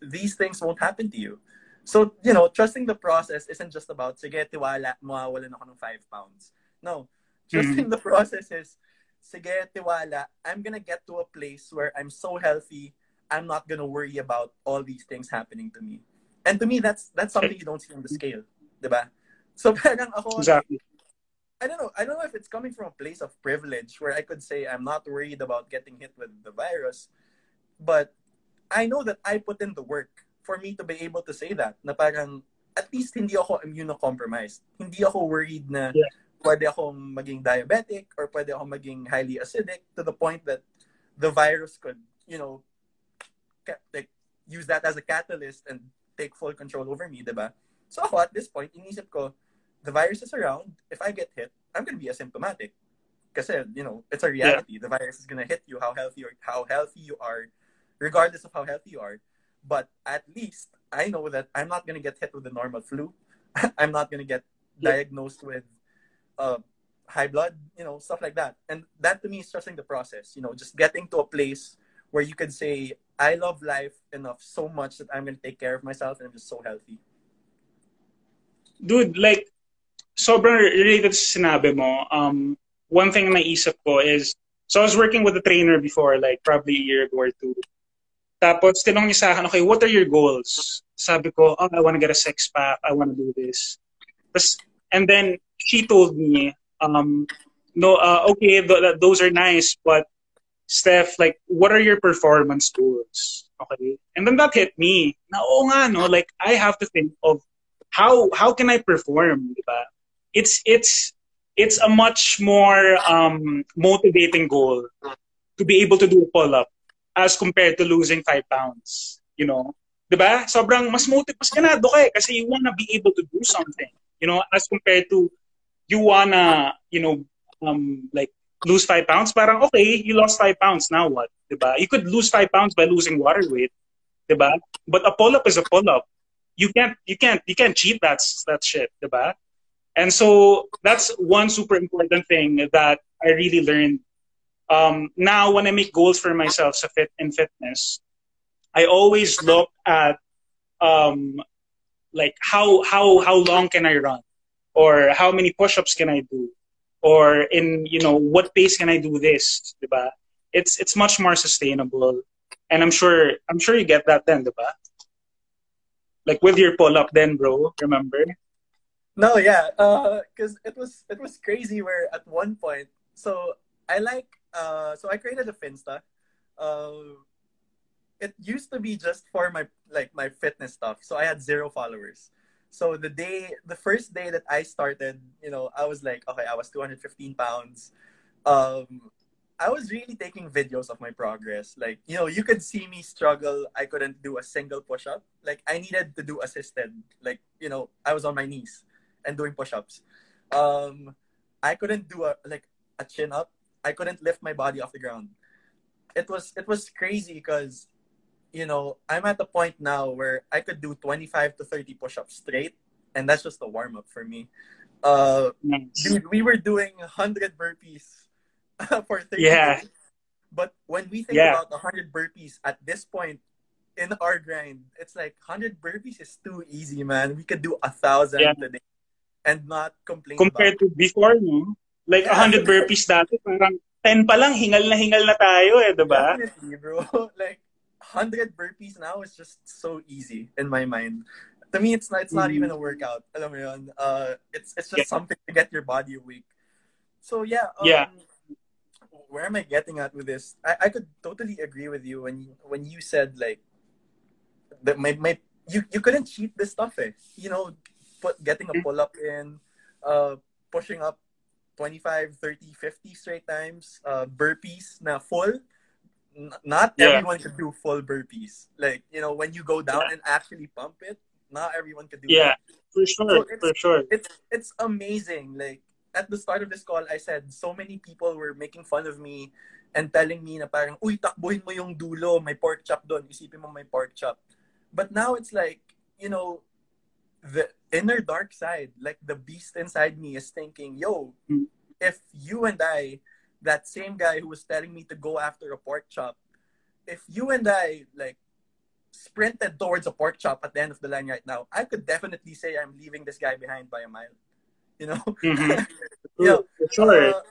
these things won't happen to you. So, you know, trusting the process isn't just about, sige, tiwala, mawawalan ako ng 5 pounds. No. Trusting mm-hmm. the process is, sige, tiwala, I'm gonna get to a place where I'm so healthy, I'm not gonna worry about all these things happening to me. And to me, that's that's something you don't see on the scale. Diba? So parang ako, exactly. I don't know. I don't know if it's coming from a place of privilege where I could say I'm not worried about getting hit with the virus, but I know that I put in the work for me to be able to say that. Na parang at least hindi ako immunocompromised. Hindi ako worried na yeah. pwede akong maging diabetic or pwede akong maging highly acidic to the point that the virus could, you know, like use that as a catalyst and take full control over me, diba? So ako at this point, inisip ko, the virus is around. If I get hit, I'm gonna be asymptomatic. Because you know, it's a reality. Yeah. The virus is gonna hit you how healthy or how healthy you are, regardless of how healthy you are. But at least I know that I'm not gonna get hit with the normal flu. I'm not gonna get diagnosed with uh, high blood, you know, stuff like that. And that to me is trusting the process. You know, just getting to a place where you can say, I love life enough so much that I'm gonna take care of myself and I'm just so healthy. Dude, like sobrang related sa sinabi mo, um, one thing na naisip ko is, so I was working with a trainer before, like probably a year ago or two. Tapos, tinong niya sa akin, okay, what are your goals? Sabi ko, oh, I want to get a six pack, I want to do this. Tapos, and then, she told me, um, no, uh, okay, th- those are nice, but Steph, like, what are your performance goals? Okay. And then that hit me. Na, oo nga, no? Like, I have to think of how how can I perform, di ba? it's it's it's a much more um, motivating goal to be able to do a pull-up as compared to losing five pounds. You know? Diba? Sobrang mas motive, mas ganado ka eh, kasi you wanna be able to do something. You know, as compared to you wanna, you know, um, like lose five pounds, parang okay, you lost five pounds, now what? Diba? You could lose five pounds by losing water weight. Diba? But a pull-up is a pull-up. You can't, you can't, you can't cheat that, that shit, diba? And so that's one super important thing that I really learned. Um, now, when I make goals for myself so fit in fitness, I always look at um, like how how how long can I run, or how many push-ups can I do, or in you know what pace can I do this, diba? It's it's much more sustainable, and I'm sure I'm sure you get that then, diba? Like with your pull-up, then, bro. Remember? No, yeah, because uh, it was it was crazy. Where at one point, so I like, uh, so I created a Finsta. Uh, it used to be just for my like my fitness stuff. So I had zero followers. So the day, the first day that I started, you know, I was like, okay, I was 215 pounds. Um, I was really taking videos of my progress. Like, you know, you could see me struggle. I couldn't do a single push up. Like, I needed to do assisted. Like, you know, I was on my knees and doing push-ups. Um, I couldn't do a like a chin up. I couldn't lift my body off the ground. It was it was crazy because you know I'm at the point now where I could do 25 to 30 push-ups straight, and that's just a warm up for me. Uh, nice. dude, we were doing 100 burpees for 30 yeah. days. But when we think yeah. about 100 burpees at this point in our grind, it's like 100 burpees is too easy, man. We could do a thousand yeah. today and not complain Compared to before, no? Like, yeah. 100 burpees dati, parang 10 pa lang, hingal na hingal na tayo eh, diba? Definitely, bro. Like, 100 burpees now is just so easy in my mind. To me, it's not, it's not mm even a workout. Alam mo yun? Uh, it's, it's just yeah. something to get your body weak. So, yeah. Um, yeah. Where am I getting at with this? I, I could totally agree with you when you, when you said, like, that my, my you, you couldn't cheat this stuff eh. You know, put getting a mm-hmm. pull up in, uh, pushing up 25, 30, 50 straight times, uh, burpees na full. N- not yeah. everyone can do full burpees. Like, you know, when you go down yeah. and actually pump it, not everyone can do yeah, that. for sure, so for sure. It's, it's amazing. Like, at the start of this call, I said so many people were making fun of me and telling me na parang, uy, takbuhin mo yung dulo, may pork chop doon. Isipin mo may pork chop. But now it's like, you know, the inner dark side, like the beast inside me, is thinking, "Yo, Mm. if you and I, that same guy who was telling me to go after a pork chop, if you and I like sprinted towards a pork chop at the end of the line right now, I could definitely say I'm leaving this guy behind by a mile. You know? Mhm. Yeah. Sure. Uh,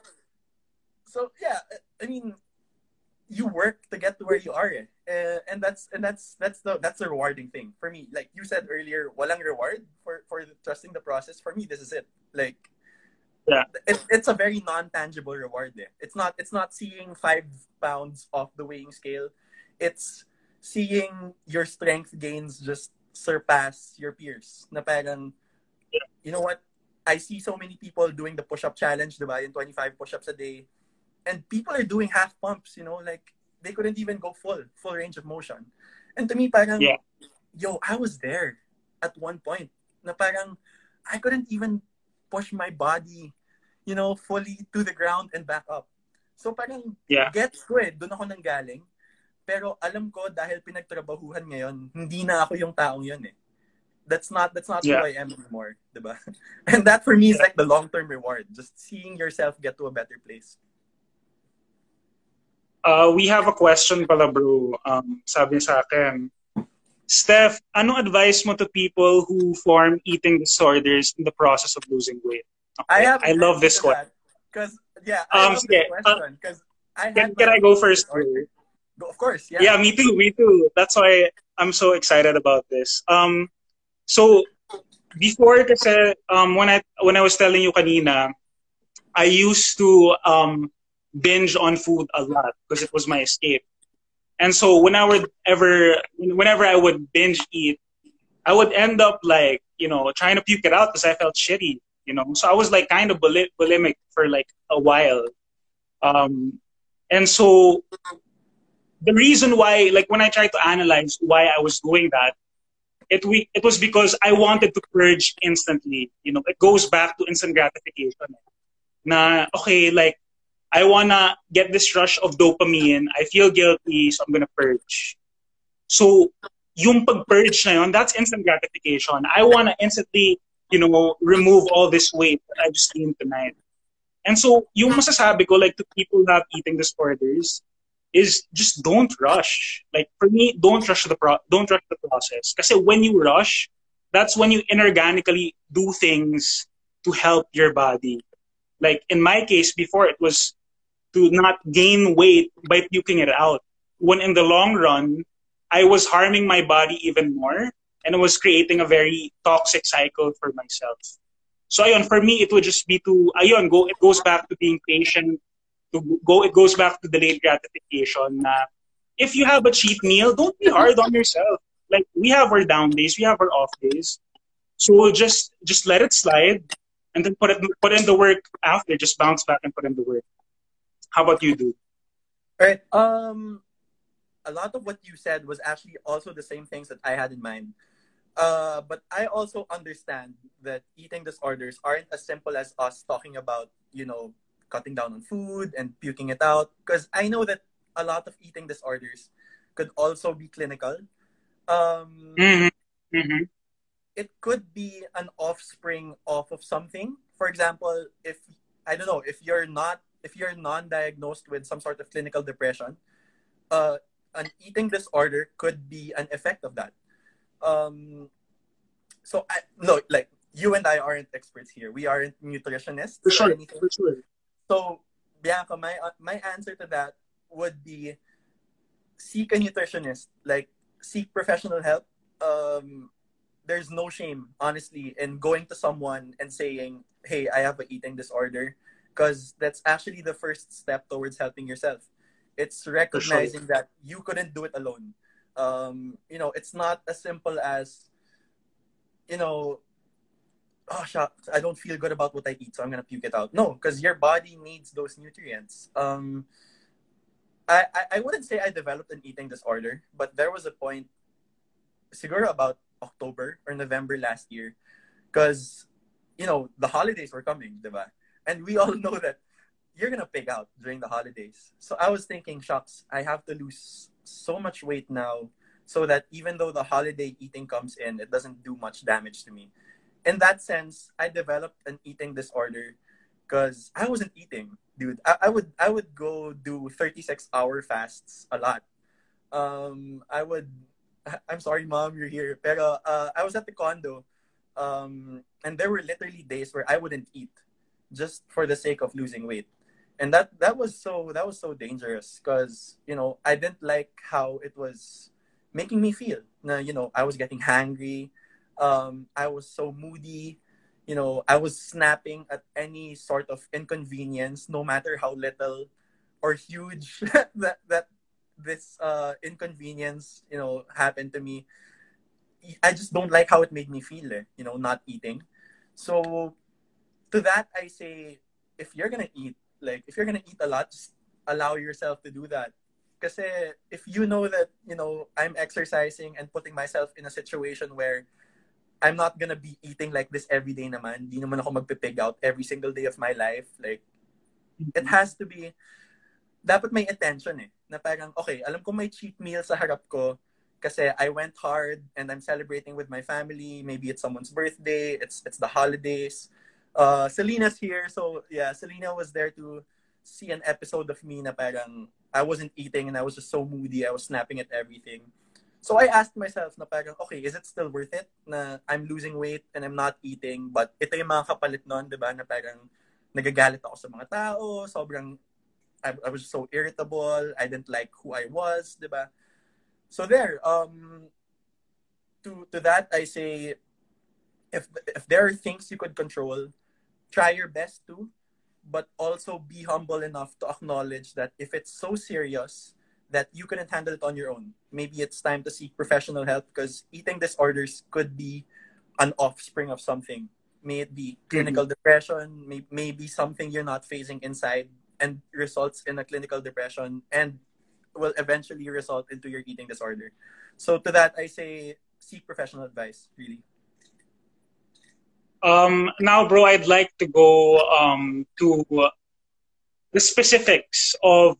so yeah, I mean, you work to get to where you are, eh. Uh, and that's and that's that's the that's the rewarding thing for me. Like you said earlier, walang reward for for trusting the process. For me, this is it. Like, Yeah. it, it's a very non tangible reward. Eh. It's not it's not seeing five pounds off the weighing scale. It's seeing your strength gains just surpass your peers. Na parang, you know what? I see so many people doing the push-up challenge, diba? In 25 push-ups a day. And people are doing half pumps, you know, like they couldn't even go full, full range of motion. And to me, parang, Yeah. yo, I was there at one point. Na parang, I couldn't even push my body, you know, fully to the ground and back up. So parang, Yeah. gets ko eh, doon ako nanggaling. Pero alam ko, dahil pinagtrabahuhan ngayon, hindi na ako yung taong yun eh. That's not that's not Yeah. who I am anymore, diba? And that for me is like the long-term reward, just seeing yourself get to a better place. Uh, we have a question pala, bro. Um, sabi sa akin, Steph, ano advice mo to people who form eating disorders in the process of losing weight? I have I love this one. Because yeah, I Um, love sige, this question because I Can, can I go first? disorder. bro? Go- Of course, yeah. Yeah, me too, me too. That's why I'm so excited about this. Um, so before kasi um when I when I was telling you kanina, I used to um binge on food a lot because it was my escape. And so when I would ever whenever I would binge eat, I would end up like, you know, trying to puke it out because I felt shitty, you know. So I was like kind of buli- bulimic for like a while. Um and so the reason why, like when I tried to analyze why I was doing that, it we it was because I wanted to purge instantly. You know, it goes back to instant gratification. Na okay, like I wanna get this rush of dopamine. I feel guilty, so I'm gonna purge. So yung pag-purge na yun, that's instant gratification. I wanna instantly, you know, remove all this weight that I just gained tonight. And so, yung masasabi ko, like, to people who have eating disorders, is just don't rush. Like for me, don't rush the pro- don't rush the process. Because when you rush, that's when you inorganically do things to help your body. Like in my case, before it was to not gain weight by puking it out. When in the long run, I was harming my body even more, and it was creating a very toxic cycle for myself. So ayun, for me, it would just be to ayun, go. It goes back to being patient to go it goes back to delayed gratification if you have a cheat meal don't be hard on yourself like we have our down days we have our off days so just just let it slide and then put it put in the work after just bounce back and put in the work how about you do Right. Um, a lot of what you said was actually also the same things that I had in mind. Uh, but I also understand that eating disorders aren't as simple as us talking about, you know, cutting down on food and puking it out. Because I know that a lot of eating disorders could also be clinical. Um, mm-hmm. Mm-hmm. it could be an offspring off of something. For example, if I don't know, if you're not if you're non-diagnosed with some sort of clinical depression, uh, an eating disorder could be an effect of that. Um, so I no, like you and I aren't experts here. We aren't nutritionists for sure for sure So, Bianca, my uh, my answer to that would be seek a nutritionist. Like seek professional help. Um, there's no shame, honestly, in going to someone and saying, "Hey, I have an eating disorder," because that's actually the first step towards helping yourself. It's recognizing that you couldn't do it alone. Um, you know, it's not as simple as, you know, oh shucks, I don't feel good about what I eat, so I'm gonna puke it out. No, because your body needs those nutrients. Um, I, I I wouldn't say I developed an eating disorder, but there was a point, siguro about October or November last year, because you know the holidays were coming, diba? And we all know that you're gonna pig out during the holidays. So I was thinking, shucks, I have to lose so much weight now so that even though the holiday eating comes in, it doesn't do much damage to me. In that sense, I developed an eating disorder because I wasn't eating, dude. I, I would I would go do 36 hour fasts a lot. Um, I would. I'm sorry, mom, you're here. Pero uh, I was at the condo, um, and there were literally days where I wouldn't eat, just for the sake of losing weight, and that that was so that was so dangerous because you know I didn't like how it was making me feel. Na, you know, I was getting hangry. Um, I was so moody you know, I was snapping at any sort of inconvenience, no matter how little or huge that that this uh, inconvenience, you know, happened to me. I just don't like how it made me feel, eh, you know, not eating. So to that, I say, if you're gonna eat, like if you're gonna eat a lot, just allow yourself to do that. Because if you know that, you know, I'm exercising and putting myself in a situation where I'm not gonna be eating like this every day naman. Hindi naman ako magpipig out every single day of my life. Like, it has to be, dapat may attention eh. Na parang, okay, alam ko may cheat meal sa harap ko kasi I went hard and I'm celebrating with my family. Maybe it's someone's birthday. It's it's the holidays. Uh, Selena's here. So, yeah, Selena was there to see an episode of me na parang I wasn't eating and I was just so moody. I was snapping at everything. So I asked myself na parang, okay, is it still worth it na I'm losing weight and I'm not eating but ito yung mga kapalit nun, di ba, na parang nagagalit ako sa mga tao, sobrang, I, I was so irritable, I didn't like who I was, di ba? So there, um, to, to that, I say, if, if there are things you could control, try your best to, but also be humble enough to acknowledge that if it's so serious, that you couldn't handle it on your own. Maybe it's time to seek professional help because eating disorders could be an offspring of something. May it be clinical mm-hmm. depression, may, may be something you're not facing inside and results in a clinical depression and will eventually result into your eating disorder. So to that, I say seek professional advice, really. Um, now, bro, I'd like to go um, to the specifics of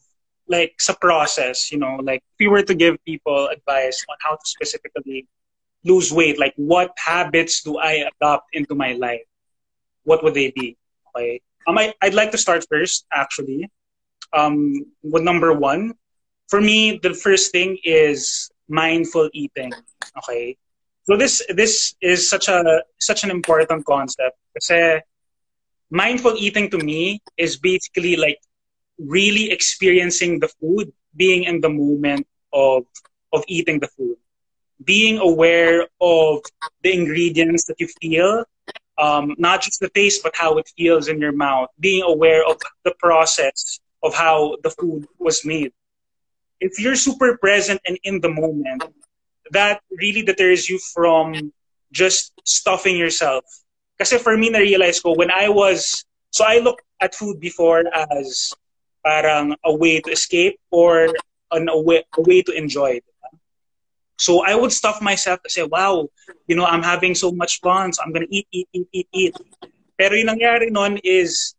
like sa process, you know, like if you were to give people advice on how to specifically lose weight, like what habits do I adopt into my life? What would they be? Okay. Um, I, I'd like to start first, actually. Um, with number one, for me, the first thing is mindful eating. Okay. So this this is such a such an important concept. Kasi mindful eating to me is basically like really experiencing the food, being in the moment of of eating the food, being aware of the ingredients that you feel, um, not just the taste, but how it feels in your mouth, being aware of the process of how the food was made. If you're super present and in the moment, that really deters you from just stuffing yourself. Because for me, na-realize ko, when I was, so I looked at food before as parang a way to escape or an, a, way, a way to enjoy. So I would stuff myself to say, wow, you know, I'm having so much fun, so I'm gonna eat, eat, eat, eat, eat. Pero yung nangyari nun is,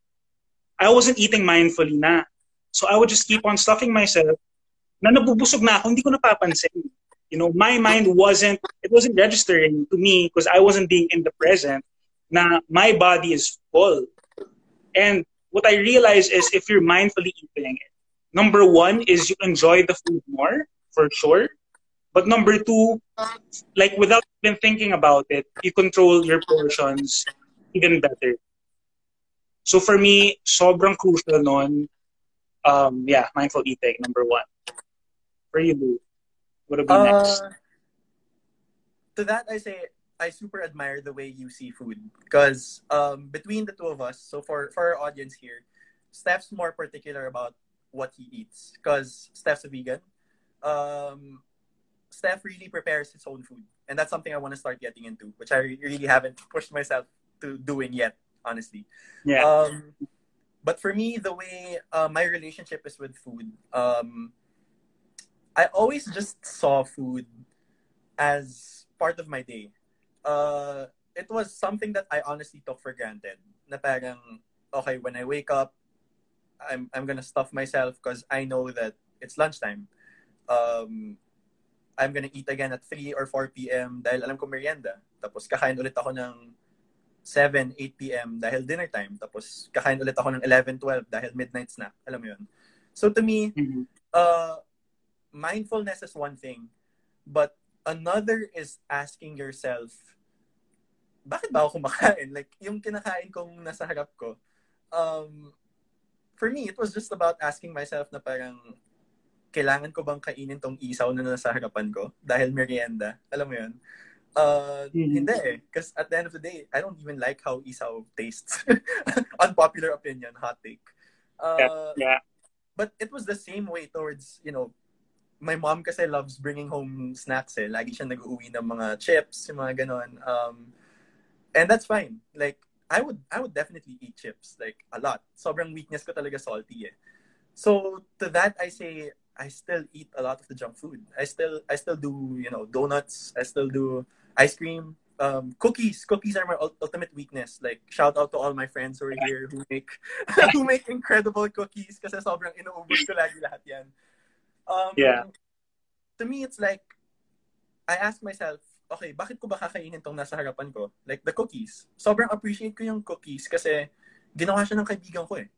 I wasn't eating mindfully na. So I would just keep on stuffing myself na nabubusog na ako, hindi ko napapansin. You know, my mind wasn't, it wasn't registering to me because I wasn't being in the present Now my body is full. And what I realize is if you're mindfully eating it, number one is you enjoy the food more, for sure. But number two, like without even thinking about it, you control your portions even better. So for me, sobrang crucial nun, um, yeah, mindful eating, number one. For you, Lou, what would be uh, next? To that, I say I super admire the way you see food because um, between the two of us, so for for our audience here, Steph's more particular about what he eats because Steph's a vegan. Um, Steph really prepares his own food, and that's something I want to start getting into, which I really haven't pushed myself to doing yet, honestly. Yeah. Um, but for me, the way uh, my relationship is with food, um, I always just saw food as part of my day uh, it was something that I honestly took for granted. Na parang, okay, when I wake up, I'm, I'm gonna stuff myself because I know that it's lunchtime. Um, I'm gonna eat again at 3 or 4 p.m. dahil alam ko merienda. Tapos kakain ulit ako ng 7, 8 p.m. dahil dinner time. Tapos kakain ulit ako ng 11, 12 dahil midnight snack. Alam mo yun? So to me, Mhm. uh, mindfulness is one thing, but another is asking yourself, bakit ba ako kumakain? Like, yung kinakain kong nasa harap ko, um, for me, it was just about asking myself na parang, kailangan ko bang kainin tong isaw na nasa harapan ko dahil merienda? Alam mo yun? Uh, Mhm. Hindi eh. Because at the end of the day, I don't even like how isaw tastes. Unpopular opinion, hot take. Uh, Yeah. but it was the same way towards, you know, my mom kasi loves bringing home snacks eh. Lagi siya nag-uwi ng mga chips, yung mga ganon. Um, and that's fine. Like, I would I would definitely eat chips, like, a lot. Sobrang weakness ko talaga salty eh. So, to that, I say, I still eat a lot of the junk food. I still, I still do, you know, donuts. I still do ice cream. Um, cookies. Cookies are my ultimate weakness. Like, shout out to all my friends who are here who make who make incredible cookies kasi sobrang inuubos ko lagi lahat yan. Um, Yeah. To me, it's like, I ask myself, okay, bakit ko ba kakainin tong nasa harapan ko? Like the cookies. Sobrang appreciate ko yung cookies kasi ginawa siya ng kaibigan ko eh.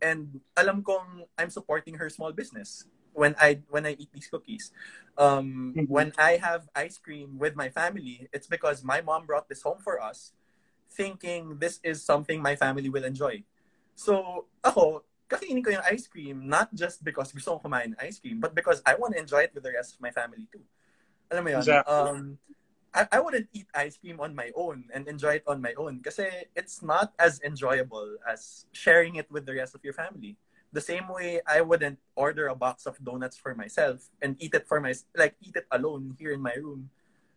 And alam kong I'm supporting her small business when I when I eat these cookies. Um, Mhm. When I have ice cream with my family, it's because my mom brought this home for us, thinking this is something my family will enjoy. So ako, kakainin ko yung ice cream not just because gusto kong kumain ng ice cream, but because I want to enjoy it with the rest of my family too. Alam mo yun? Exactly. Um, I, I wouldn't eat ice cream on my own and enjoy it on my own kasi it's not as enjoyable as sharing it with the rest of your family. The same way I wouldn't order a box of donuts for myself and eat it for my like eat it alone here in my room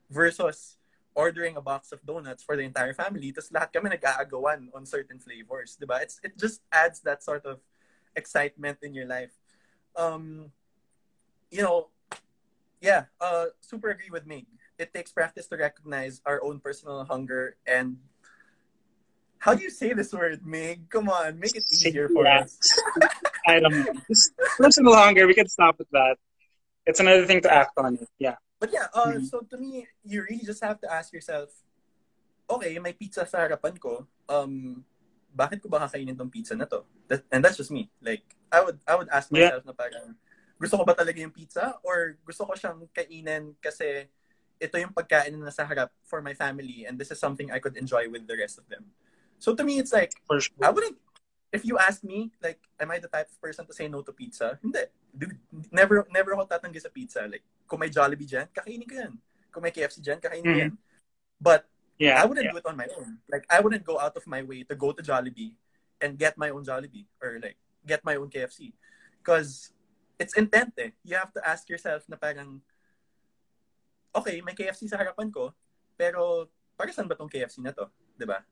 versus ordering a box of donuts for the entire family tapos lahat kami nag-aagawan on certain flavors, 'di ba? It's it just adds that sort of excitement in your life. Um you know, yeah, uh super agree with me. It takes practice to recognize our own personal hunger and how do you say this word, Mig? Come on, make it easier for Yeah. us. I don't know. Just personal hunger. We can stop with that. It's another thing to act on. it. Yeah. But yeah, uh, Mhm. so to me, you really just have to ask yourself, okay, may pizza sa harapan ko. Um, bakit ko ba kakainin tong pizza na to? That, and that's just me. Like, I would I would ask Yeah. myself na parang, gusto ko ba talaga yung pizza? Or gusto ko siyang kainin kasi ito yung pagkain na nasa harap for my family and this is something I could enjoy with the rest of them. So to me, it's like, For sure. I wouldn't, if you ask me, like, am I the type of person to say no to pizza? Hindi. Dude, never, never ako tatanggi sa pizza. Like, kung may Jollibee dyan, kakainin ko yan. Kung may KFC dyan, kakainin ko Mhm. yan. But Yeah. I wouldn't yeah. do it on my own. Like, I wouldn't go out of my way to go to Jollibee and get my own Jollibee or like, get my own KFC. Because it's intent eh. You have to ask yourself na parang, okay, may KFC sa harapan ko, pero para saan ba tong KFC na to? 'Di ba?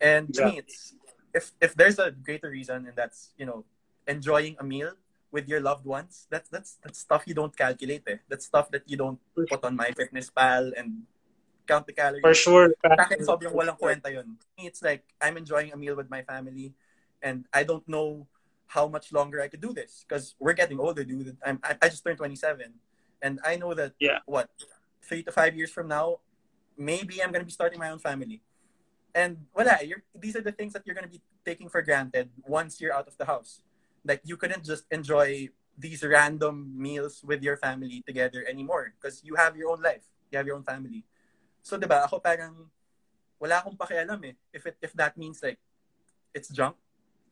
And to me, it's if if there's a greater reason, and that's you know enjoying a meal with your loved ones. That's that's that's stuff you don't calculate. Eh. That's stuff that you don't put on MyFitnessPal and count the calories. For sure. Sa akin, sobrang walang kwenta yun. It's like, I'm enjoying a meal with my family and I don't know how much longer I could do this because we're getting older, dude. I'm, I, I just turned 27 and I know that, Yeah. what, three to five years from now, maybe I'm going to be starting my own family. And wala, you're, these are the things that you're going to be taking for granted once you're out of the house. Like, you couldn't just enjoy these random meals with your family together anymore because you have your own life. You have your own family. So, di ba, ako parang wala akong pakialam eh. If, it, if that means like, it's junk,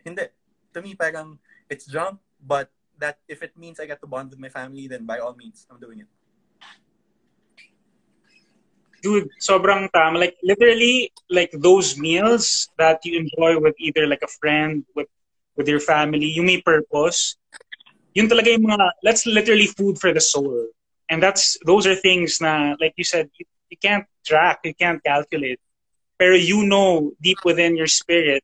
hindi. To me, parang, it's junk, but that if it means I get to bond with my family, then by all means, I'm doing it. dude, sobrang tama. Like literally, like those meals that you enjoy with either like a friend, with with your family, you may purpose. Yun talaga yung mga, that's literally food for the soul. And that's, those are things na, like you said, you, can't track, you can't calculate. Pero you know deep within your spirit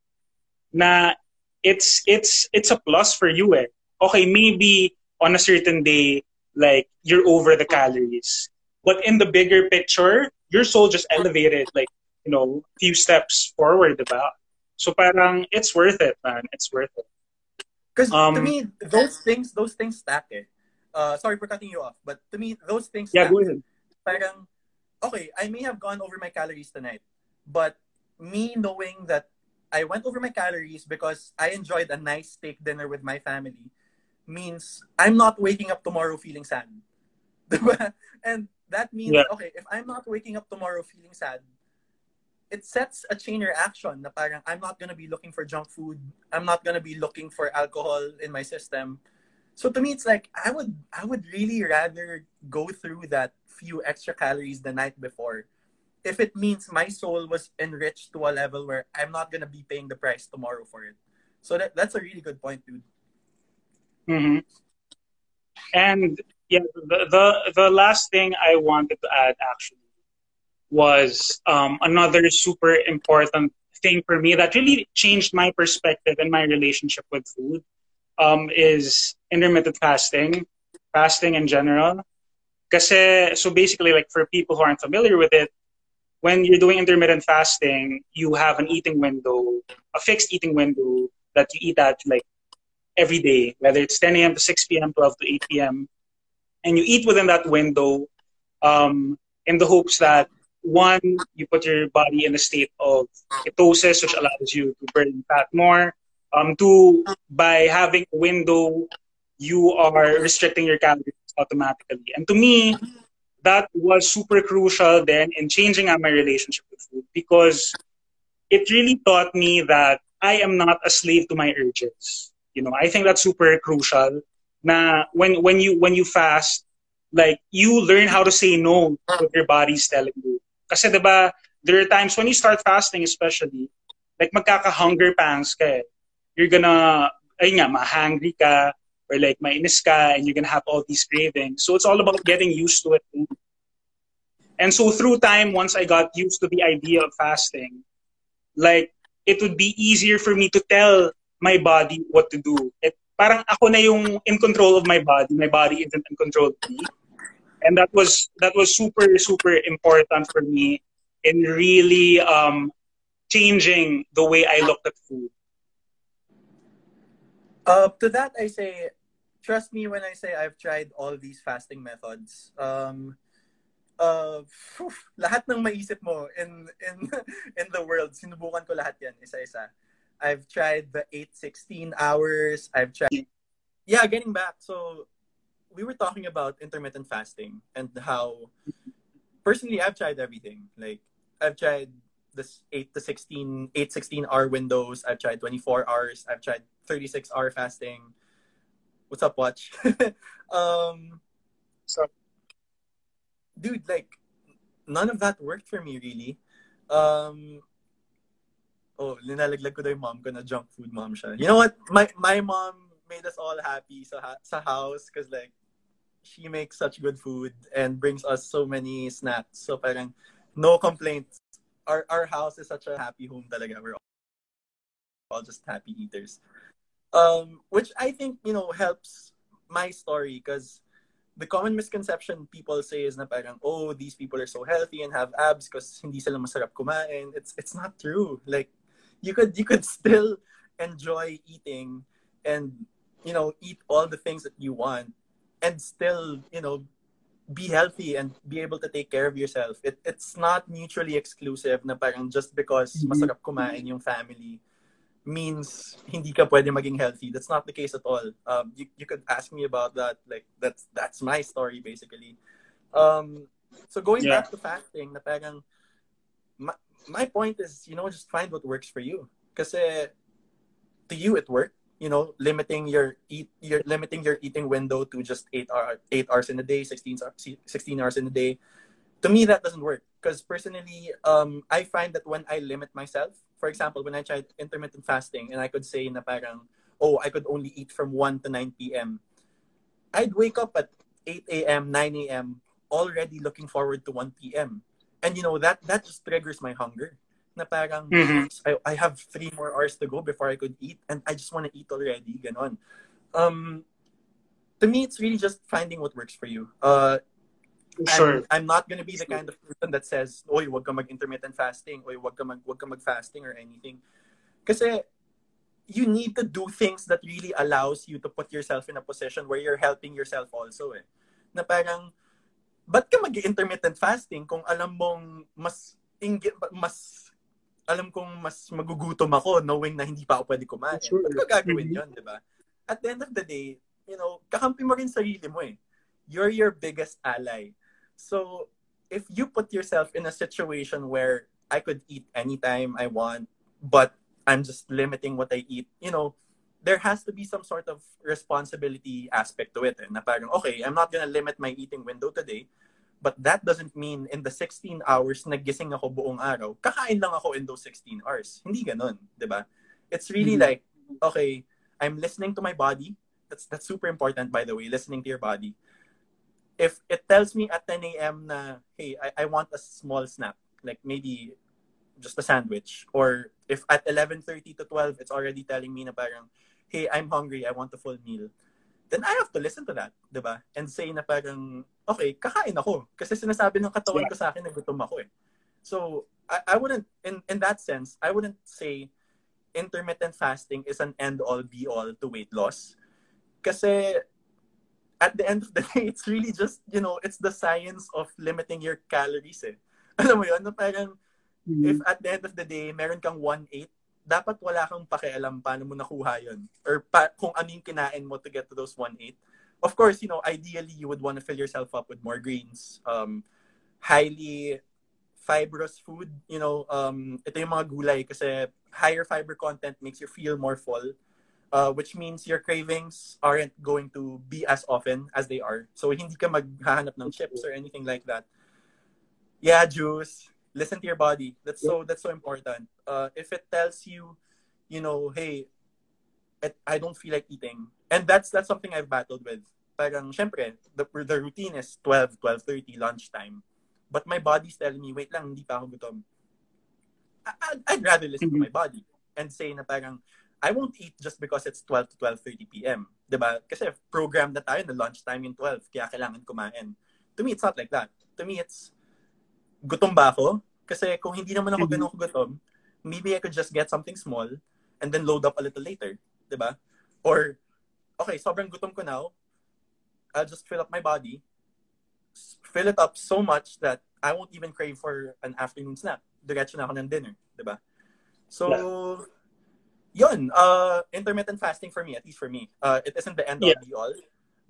na it's, it's, it's a plus for you eh. Okay, maybe on a certain day, like you're over the calories. But in the bigger picture, your soul just elevated like, you know, a few steps forward about. So parang it's worth it, man. It's worth it. Because to Um, me, those things, those things stack eh. uh, sorry for cutting you off, but to me, those things. Yeah, go ahead. Parang, okay, I may have gone over my calories tonight, but me knowing that I went over my calories because I enjoyed a nice steak dinner with my family means I'm not waking up tomorrow feeling sad. and that means, yeah. okay, if I'm not waking up tomorrow feeling sad, it sets a chain reaction na parang I'm not gonna be looking for junk food. I'm not gonna be looking for alcohol in my system. So to me, it's like I would I would really rather go through that few extra calories the night before if it means my soul was enriched to a level where I'm not gonna be paying the price tomorrow for it. So that that's a really good point, dude. Mm-hmm. And yeah, the, the the last thing I wanted to add actually was um, another super important thing for me that really changed my perspective and my relationship with food um, is intermittent fasting, fasting in general. Kasi, so basically, like for people who aren't familiar with it, when you're doing intermittent fasting, you have an eating window, a fixed eating window that you eat at like every day, whether it's 10 a.m. to 6 p.m., 12 to 8 p.m. And you eat within that window um, in the hopes that one, you put your body in a state of ketosis, which allows you to burn fat more. Um, two, by having a window, you are restricting your calories automatically. And to me, that was super crucial then in changing my relationship with food because it really taught me that I am not a slave to my urges. You know, I think that's super crucial. Na when when you when you fast, like you learn how to say no to what your body's telling you. Kasi 'di ba, there are times when you start fasting especially, like magkaka-hunger pangs ka eh. You're gonna, ay nga, ma-hungry ka, or like mainis ka, and you're gonna have all these cravings. So it's all about getting used to it. And so through time, once I got used to the idea of fasting, like it would be easier for me to tell my body what to do. It, parang ako na yung in control of my body. My body isn't in control of me and that was that was super super important for me in really um, changing the way I looked at food. Uh, to that, I say, trust me when I say I've tried all these fasting methods. Um, uh, lahat ng maisip mo in in in the world, sinubukan ko lahat yan isa-isa. I've tried the 8-16 hours. I've tried. Yeah, getting back. So we were talking about intermittent fasting and how personally I've tried everything. Like I've tried this 8 to 16 8 16 hour windows. I've tried 24 hours. I've tried 36 hour fasting. What's up, watch? um so dude, like none of that worked for me really. Um oh, linalaglag ko daw yung mom ko na junk food mom siya. You know what? My my mom made us all happy sa sa house because like she makes such good food and brings us so many snacks. So parang no complaints. Our our house is such a happy home talaga. We're all just happy eaters. Um, which I think, you know, helps my story because the common misconception people say is na parang, oh, these people are so healthy and have abs because hindi sila masarap kumain. It's it's not true. Like you could you could still enjoy eating and you know eat all the things that you want and still, you know, be healthy and be able to take care of yourself. It, it's not mutually exclusive na parang just because mm-hmm. masarap kumain yung family means hindi ka pwede maging healthy. That's not the case at all. Um, you, you could ask me about that. Like, that's that's my story, basically. Um, so going yeah. back to fasting, na parang, my, my point is, you know, just find what works for you. Kasi to you, it worked you know limiting your eat you're limiting your eating window to just eight hour eight hours in a day 16 16 hours in a day. To me that doesn't work. Because personally um i find that when i limit myself for example when i tried intermittent fasting and i could say na parang oh i could only eat from 1 to 9 p.m i'd wake up at 8 a.m 9 a.m already looking forward to 1 p.m and you know that that just triggers my hunger na parang mm-hmm. I, I have three more hours to go before I could eat and I just want to eat already, ganon. Um, to me, it's really just finding what works for you. Uh, sure. I'm, I'm not gonna be the kind of person that says, "Oy, wag ka mag intermittent fasting," "Oy, wag ka mag wag ka mag fasting or anything." Kasi you need to do things that really allows you to put yourself in a position where you're helping yourself also eh. Na parang, ba't ka mag intermittent fasting kung alam mong mas, mas, alam kong mas magugutom ako knowing na hindi pa ako pwede kumain. Sure. Ba't ka gagawin mm-hmm. yun, di ba? At the end of the day, you know, kakampi mo rin sarili mo eh. You're your biggest ally. So, if you put yourself in a situation where I could eat anytime I want, but I'm just limiting what I eat, you know, there has to be some sort of responsibility aspect to it. Eh, na parang, okay, I'm not gonna limit my eating window today, but that doesn't mean in the 16 hours nagising ako buong araw, kakain lang ako in those 16 hours. Hindi ganun, di ba? It's really mm-hmm. like, okay, I'm listening to my body. That's, that's super important, by the way, listening to your body. If it tells me at 10 a.m. na, hey, I, I want a small snack, like maybe just a sandwich. Or if at 11.30 to 12, it's already telling me na parang, hey, I'm hungry, I want a full meal. Then I have to listen to that, di ba? And say na parang, okay, kakain ako. Kasi sinasabi ng katawan ko sa akin na gutom ako eh. So, I, I wouldn't, in, in that sense, I wouldn't say intermittent fasting is an end-all, be-all to weight loss. Kasi at the end of the day, it's really just, you know, it's the science of limiting your calories eh. Alam mo yun, na parang Mm-hmm. If at the end of the day, meron kang 1.8, dapat wala kang pakialam paano mo nakuha yun. Or pa, kung ano yung kinain mo to get to those 1.8. Of course, you know, ideally, you would want to fill yourself up with more greens, um, highly fibrous food. You know, um, ito yung mga gulay kasi higher fiber content makes you feel more full. Uh, which means your cravings aren't going to be as often as they are. So, hindi ka maghahanap ng chips or anything like that. Yeah, juice listen to your body. That's so that's so important. Uh, if it tells you, you know, hey, I don't feel like eating, and that's that's something I've battled with. Parang, syempre, the, the routine is 12, 12.30, lunchtime. But my body's telling me, wait lang, hindi pa ako gutom. I, I'd rather listen mm-hmm. to my body and say na parang, I won't eat just because it's 12 to 12.30 p.m. Diba? Kasi program na tayo na lunchtime yung 12, kaya kailangan kumain. To me, it's not like that. To me, it's gutom ba ako? Kasi kung hindi naman ako ganun gutom, maybe I could just get something small and then load up a little later. Diba? Or, okay, sobrang gutom ko now, I'll just fill up my body, fill it up so much that I won't even crave for an afternoon snack. Diretso na ako ng dinner. Diba? So, yeah. yun, uh, intermittent fasting for me, at least for me, uh, it isn't the end yeah. all be all.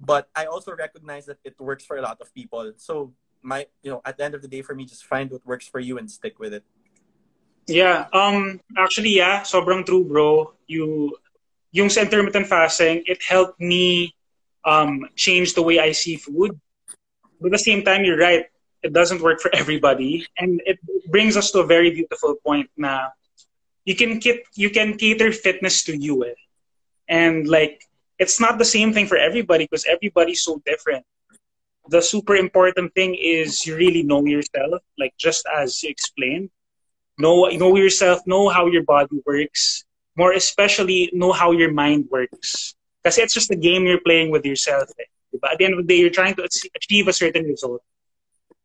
But I also recognize that it works for a lot of people. So my you know at the end of the day for me just find what works for you and stick with it yeah um actually yeah sobrang true bro you yung intermittent fasting it helped me um change the way i see food. But at the same time you're right. It doesn't work for everybody. And it brings us to a very beautiful point now you can get you can cater fitness to you eh? and like it's not the same thing for everybody because everybody's so different. The super important thing is you really know yourself, like just as you explained. Know know yourself, know how your body works, more especially know how your mind works. Because it's just a game you're playing with yourself. But at the end of the day, you're trying to achieve a certain result.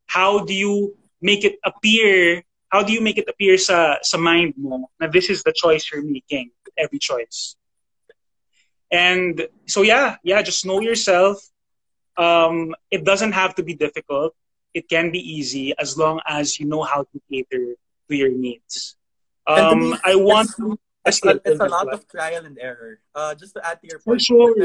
How do you make it appear? How do you make it appear sa, sa mind mo na this is the choice you're making, every choice? And so yeah, yeah, just know yourself, um, it doesn't have to be difficult. It can be easy as long as you know how to cater to your needs. Um, I want to. It's, a, it's a lot of trial and error. Uh, just to add to your point, For sure.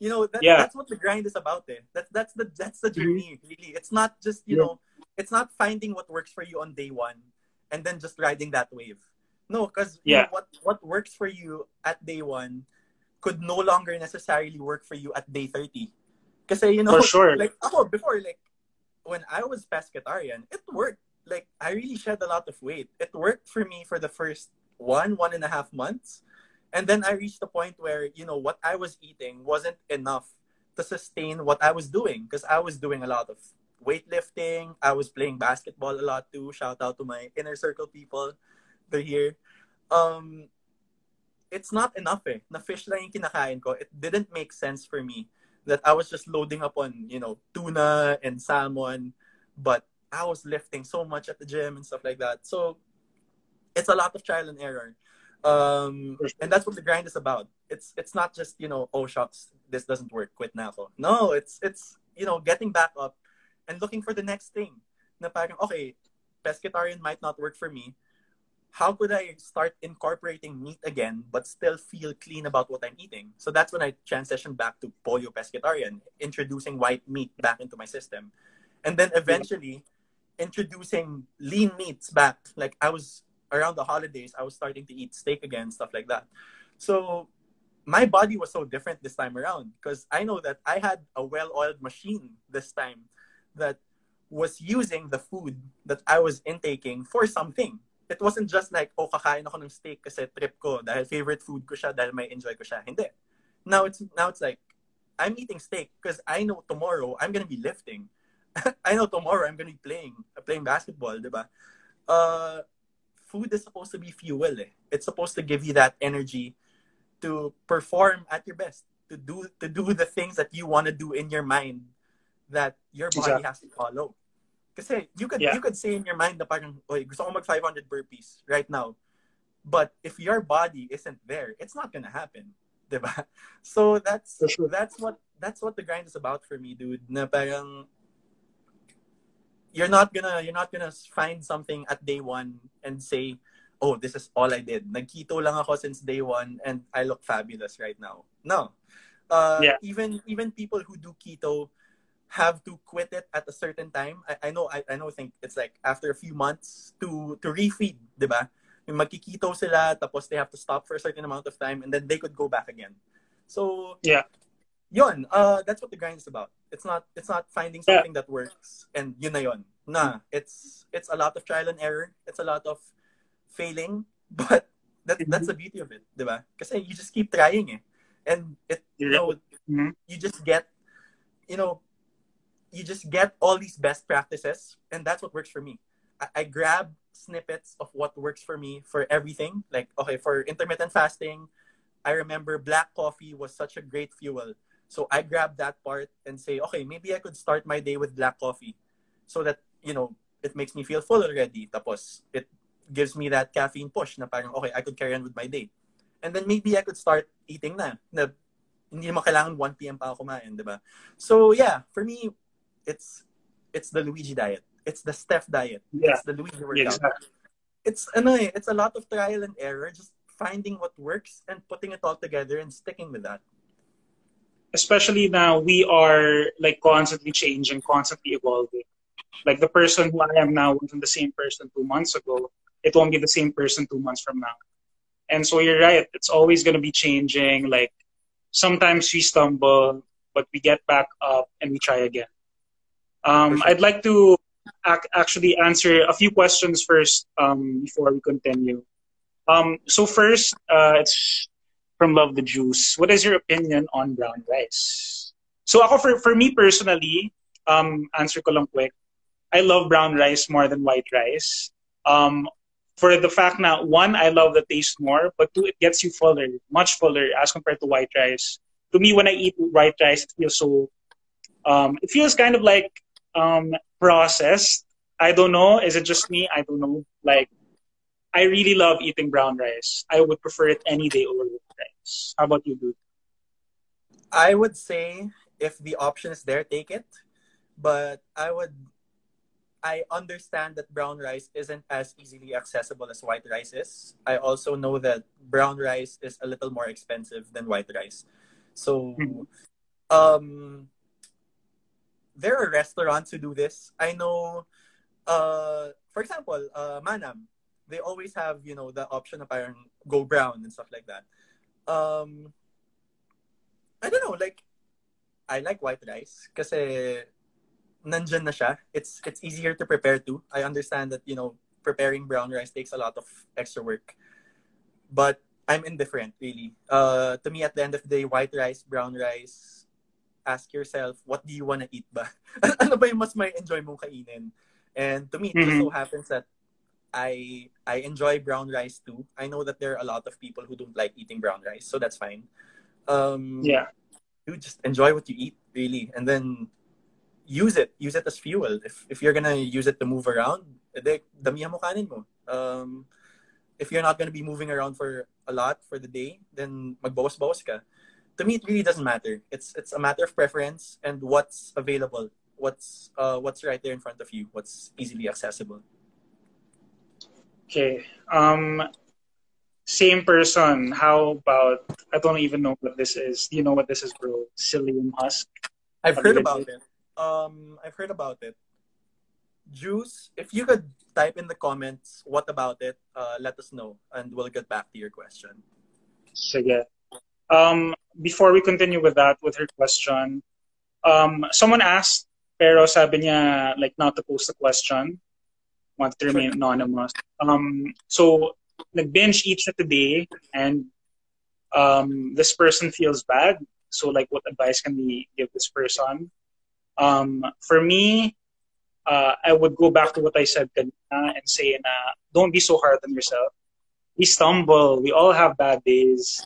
you know that, yeah. that's what the grind is about. Eh. That's that's the that's the mm-hmm. journey. Mm-hmm. Really, it's not just you yeah. know, it's not finding what works for you on day one and then just riding that wave. No, because yeah. Know, what what works for you at day one could no longer necessarily work for you at day thirty Because you know, For sure. like, ako, before, like, when I was pescatarian, it worked. Like, I really shed a lot of weight. It worked for me for the first one, one and a half months. And then I reached the point where, you know, what I was eating wasn't enough to sustain what I was doing. Because I was doing a lot of weightlifting. I was playing basketball a lot too. Shout out to my inner circle people. They're here. Um, it's not enough eh. Na fish lang yung kinakain ko. It didn't make sense for me that I was just loading up on, you know, tuna and salmon, but I was lifting so much at the gym and stuff like that. So it's a lot of trial and error. Um, and that's what the grind is about. It's it's not just you know oh shucks this doesn't work quit na ako. No, it's it's you know getting back up and looking for the next thing. Na parang okay, pescatarian might not work for me. How could I start incorporating meat again but still feel clean about what I'm eating? So that's when I transitioned back to pollo pescatarian, introducing white meat back into my system. And then eventually introducing lean meats back. Like I was around the holidays, I was starting to eat steak again, stuff like that. So my body was so different this time around because I know that I had a well-oiled machine this time that was using the food that I was intaking for something. It wasn't just like, oh, kakain ako ng steak kasi trip ko dahil favorite food ko siya, dahil may enjoy ko siya. Hindi. Now it's, now it's like, I'm eating steak because I know tomorrow I'm gonna be lifting. I know tomorrow I'm gonna be playing, playing basketball, diba? Uh, food is supposed to be fuel. Eh. It's supposed to give you that energy to perform at your best, to do to do the things that you want to do in your mind that your body Exactly. has to follow. Kasi you could Yeah. you could say in your mind na parang, oy, gusto ko mag 500 burpees right now. But if your body isn't there, it's not gonna happen. Diba? So that's sure. that's what that's what the grind is about for me, dude. Na parang you're not gonna you're not gonna find something at day one and say, "Oh, this is all I did." Nagketo lang ako since day one, and I look fabulous right now. No, uh, Yeah. even even people who do keto have to quit it at a certain time. I, I know I, I know think it's like after a few months to to refeed, di ba? Yung magkikito sila, tapos they have to stop for a certain amount of time, and then they could go back again. So Yeah. Yun, uh, that's what the grind is about. It's not it's not finding something that works and yun na yun. Nah, it's it's a lot of trial and error. It's a lot of failing, but that that's the beauty of it, di ba? Kasi you just keep trying eh. And it you know, Mhm. you just get you know, you just get all these best practices and that's what works for me. I, I grab snippets of what works for me for everything. Like okay, for intermittent fasting, I remember black coffee was such a great fuel. So I grab that part and say, okay, maybe I could start my day with black coffee so that, you know, it makes me feel full already. Tapos, it gives me that caffeine push na parang, okay, I could carry on with my day. And then maybe I could start eating na. na hindi naman kailangan 1 p.m. pa ako kumain, di ba? So, yeah, for me, it's it's the Luigi diet. It's the Steph diet. Yeah. It's the Luigi Yeah, workout exactly. it's ano eh, it's a lot of trial and error, just finding what works and putting it all together and sticking with that. Especially now, we are like constantly changing, constantly evolving. Like the person who I am now wasn't the same person two months ago. It won't be the same person two months from now. And so you're right. It's always going to be changing. Like sometimes we stumble, but we get back up and we try again. Um, sure. I'd like to ac- actually answer a few questions first um, before we continue. Um, so first, uh, it's from Love the Juice. What is your opinion on brown rice? So ako for, for me personally, um, answer ko lang quick. I love brown rice more than white rice. Um, for the fact that one, I love the taste more, but two, it gets you fuller, much fuller as compared to white rice. To me, when I eat white rice, it feels so. Um, it feels kind of like um, processed. I don't know. Is it just me? I don't know. Like, I really love eating brown rice. I would prefer it any day over. How about you, dude? I would say if the option is there, take it. But I would I understand that brown rice isn't as easily accessible as white rice is. I also know that brown rice is a little more expensive than white rice. So Mhm. um there are restaurants who do this. I know uh for example, uh Manam, they always have, you know, the option of parang go brown and stuff like that. Um I don't know, like I like white rice kasi nandyan na siya. It's it's easier to prepare too. I understand that, you know, preparing brown rice takes a lot of extra work. But I'm indifferent, really. Uh, to me, at the end of the day, white rice, brown rice, ask yourself, what do you want to eat ba? ano ba yung mas may enjoy mong kainin? And to me, it just so happens that I I enjoy brown rice too. I know that there are a lot of people who don't like eating brown rice, so that's fine. Um, Yeah. you just enjoy what you eat, really, and then use it. Use it as fuel. If if you're gonna use it to move around, damihan mo kanin mo. Um, if you're not going to be moving around for a lot for the day, then magbawas-bawas ka. To me, it really doesn't matter. It's it's a matter of preference and what's available, what's uh, what's right there in front of you, what's easily accessible. Okay. Um, same person. How about I don't even know what this is. Do you know what this is, bro? Psyllium husk. I've heard about it. Um, I've heard about it. Juice, if you could type in the comments what about it, uh, let us know and we'll get back to your question. Sige. Um, before we continue with that, with her question, um, someone asked, pero sabi niya, like, not to post a question. Want to remain anonymous. Um, so, nag-binge eat siya today and um, this person feels bad. So, like, what advice can we give this person? Um, for me, uh, I would go back to what I said and say, na, don't be so hard on yourself. We stumble. We all have bad days.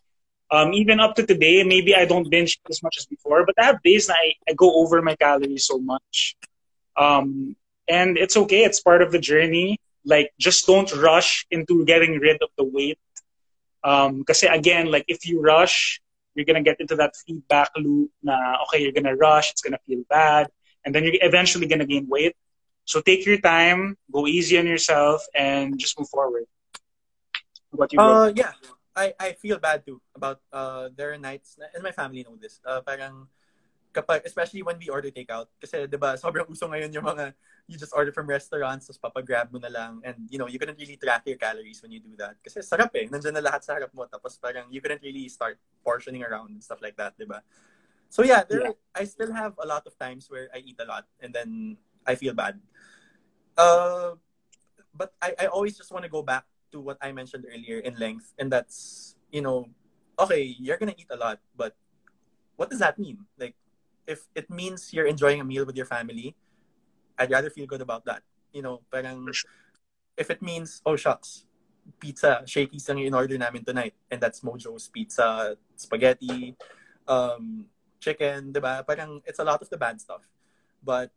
Um, even up to today, maybe I don't binge as much as before, but I have days that I, I go over my calories so much. Um, and it's okay. It's part of the journey. Like, just don't rush into getting rid of the weight. Um, kasi again, like if you rush, you're gonna get into that feedback loop. Na okay, you're gonna rush. It's gonna feel bad, and then you're eventually gonna gain weight. So take your time, go easy on yourself, and just move forward. About you? Uh, yeah, I, I feel bad too about uh, there are nights, and my family know this, uh, parang kapag, especially when we order takeout, kasi di ba, sobrang uso ngayon yung mga, you just order from restaurants, tapos papagrab mo na lang, and you know, you couldn't really track your calories when you do that. Kasi sarap eh, nandiyan na lahat sa harap mo, tapos parang you couldn't really start portioning around and stuff like that, di ba? So yeah, there, yeah. I still have a lot of times where I eat a lot, and then I feel bad. Uh, but I, I always just want to go back to what I mentioned earlier in length, and that's you know, okay, you're gonna eat a lot, but what does that mean? Like, if it means you're enjoying a meal with your family, I'd rather feel good about that. You know, parang if it means oh shucks, pizza, shaky lang in order namin tonight, and that's Mojo's pizza, spaghetti, um, chicken, diba? Parang it's a lot of the bad stuff, but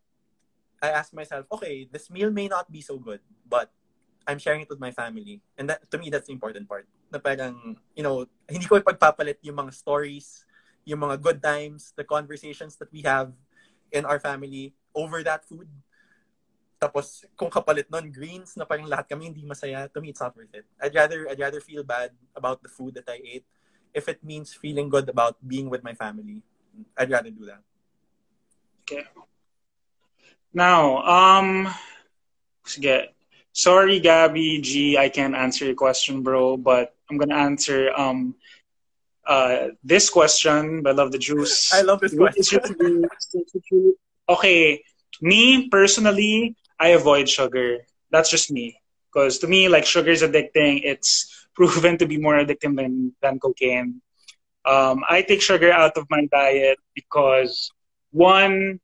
I ask myself, okay, this meal may not be so good, but I'm sharing it with my family. And that, to me, that's the important part. Na parang, you know, hindi ko ipagpapalit yung mga stories, yung mga good times, the conversations that we have in our family over that food. Tapos, kung kapalit nun, greens, na parang lahat kami hindi masaya, to me, it's not worth it. I'd rather, I'd rather feel bad about the food that I ate if it means feeling good about being with my family. I'd rather do that. Okay. Now, um, sige. Sorry, Gabby G, I can't answer your question, bro, but I'm gonna answer um uh this question. I love the juice. I love this question. okay, me personally, I avoid sugar. That's just me. Because to me, like sugar is addicting. It's proven to be more addictive than than cocaine. Um, I take sugar out of my diet because one,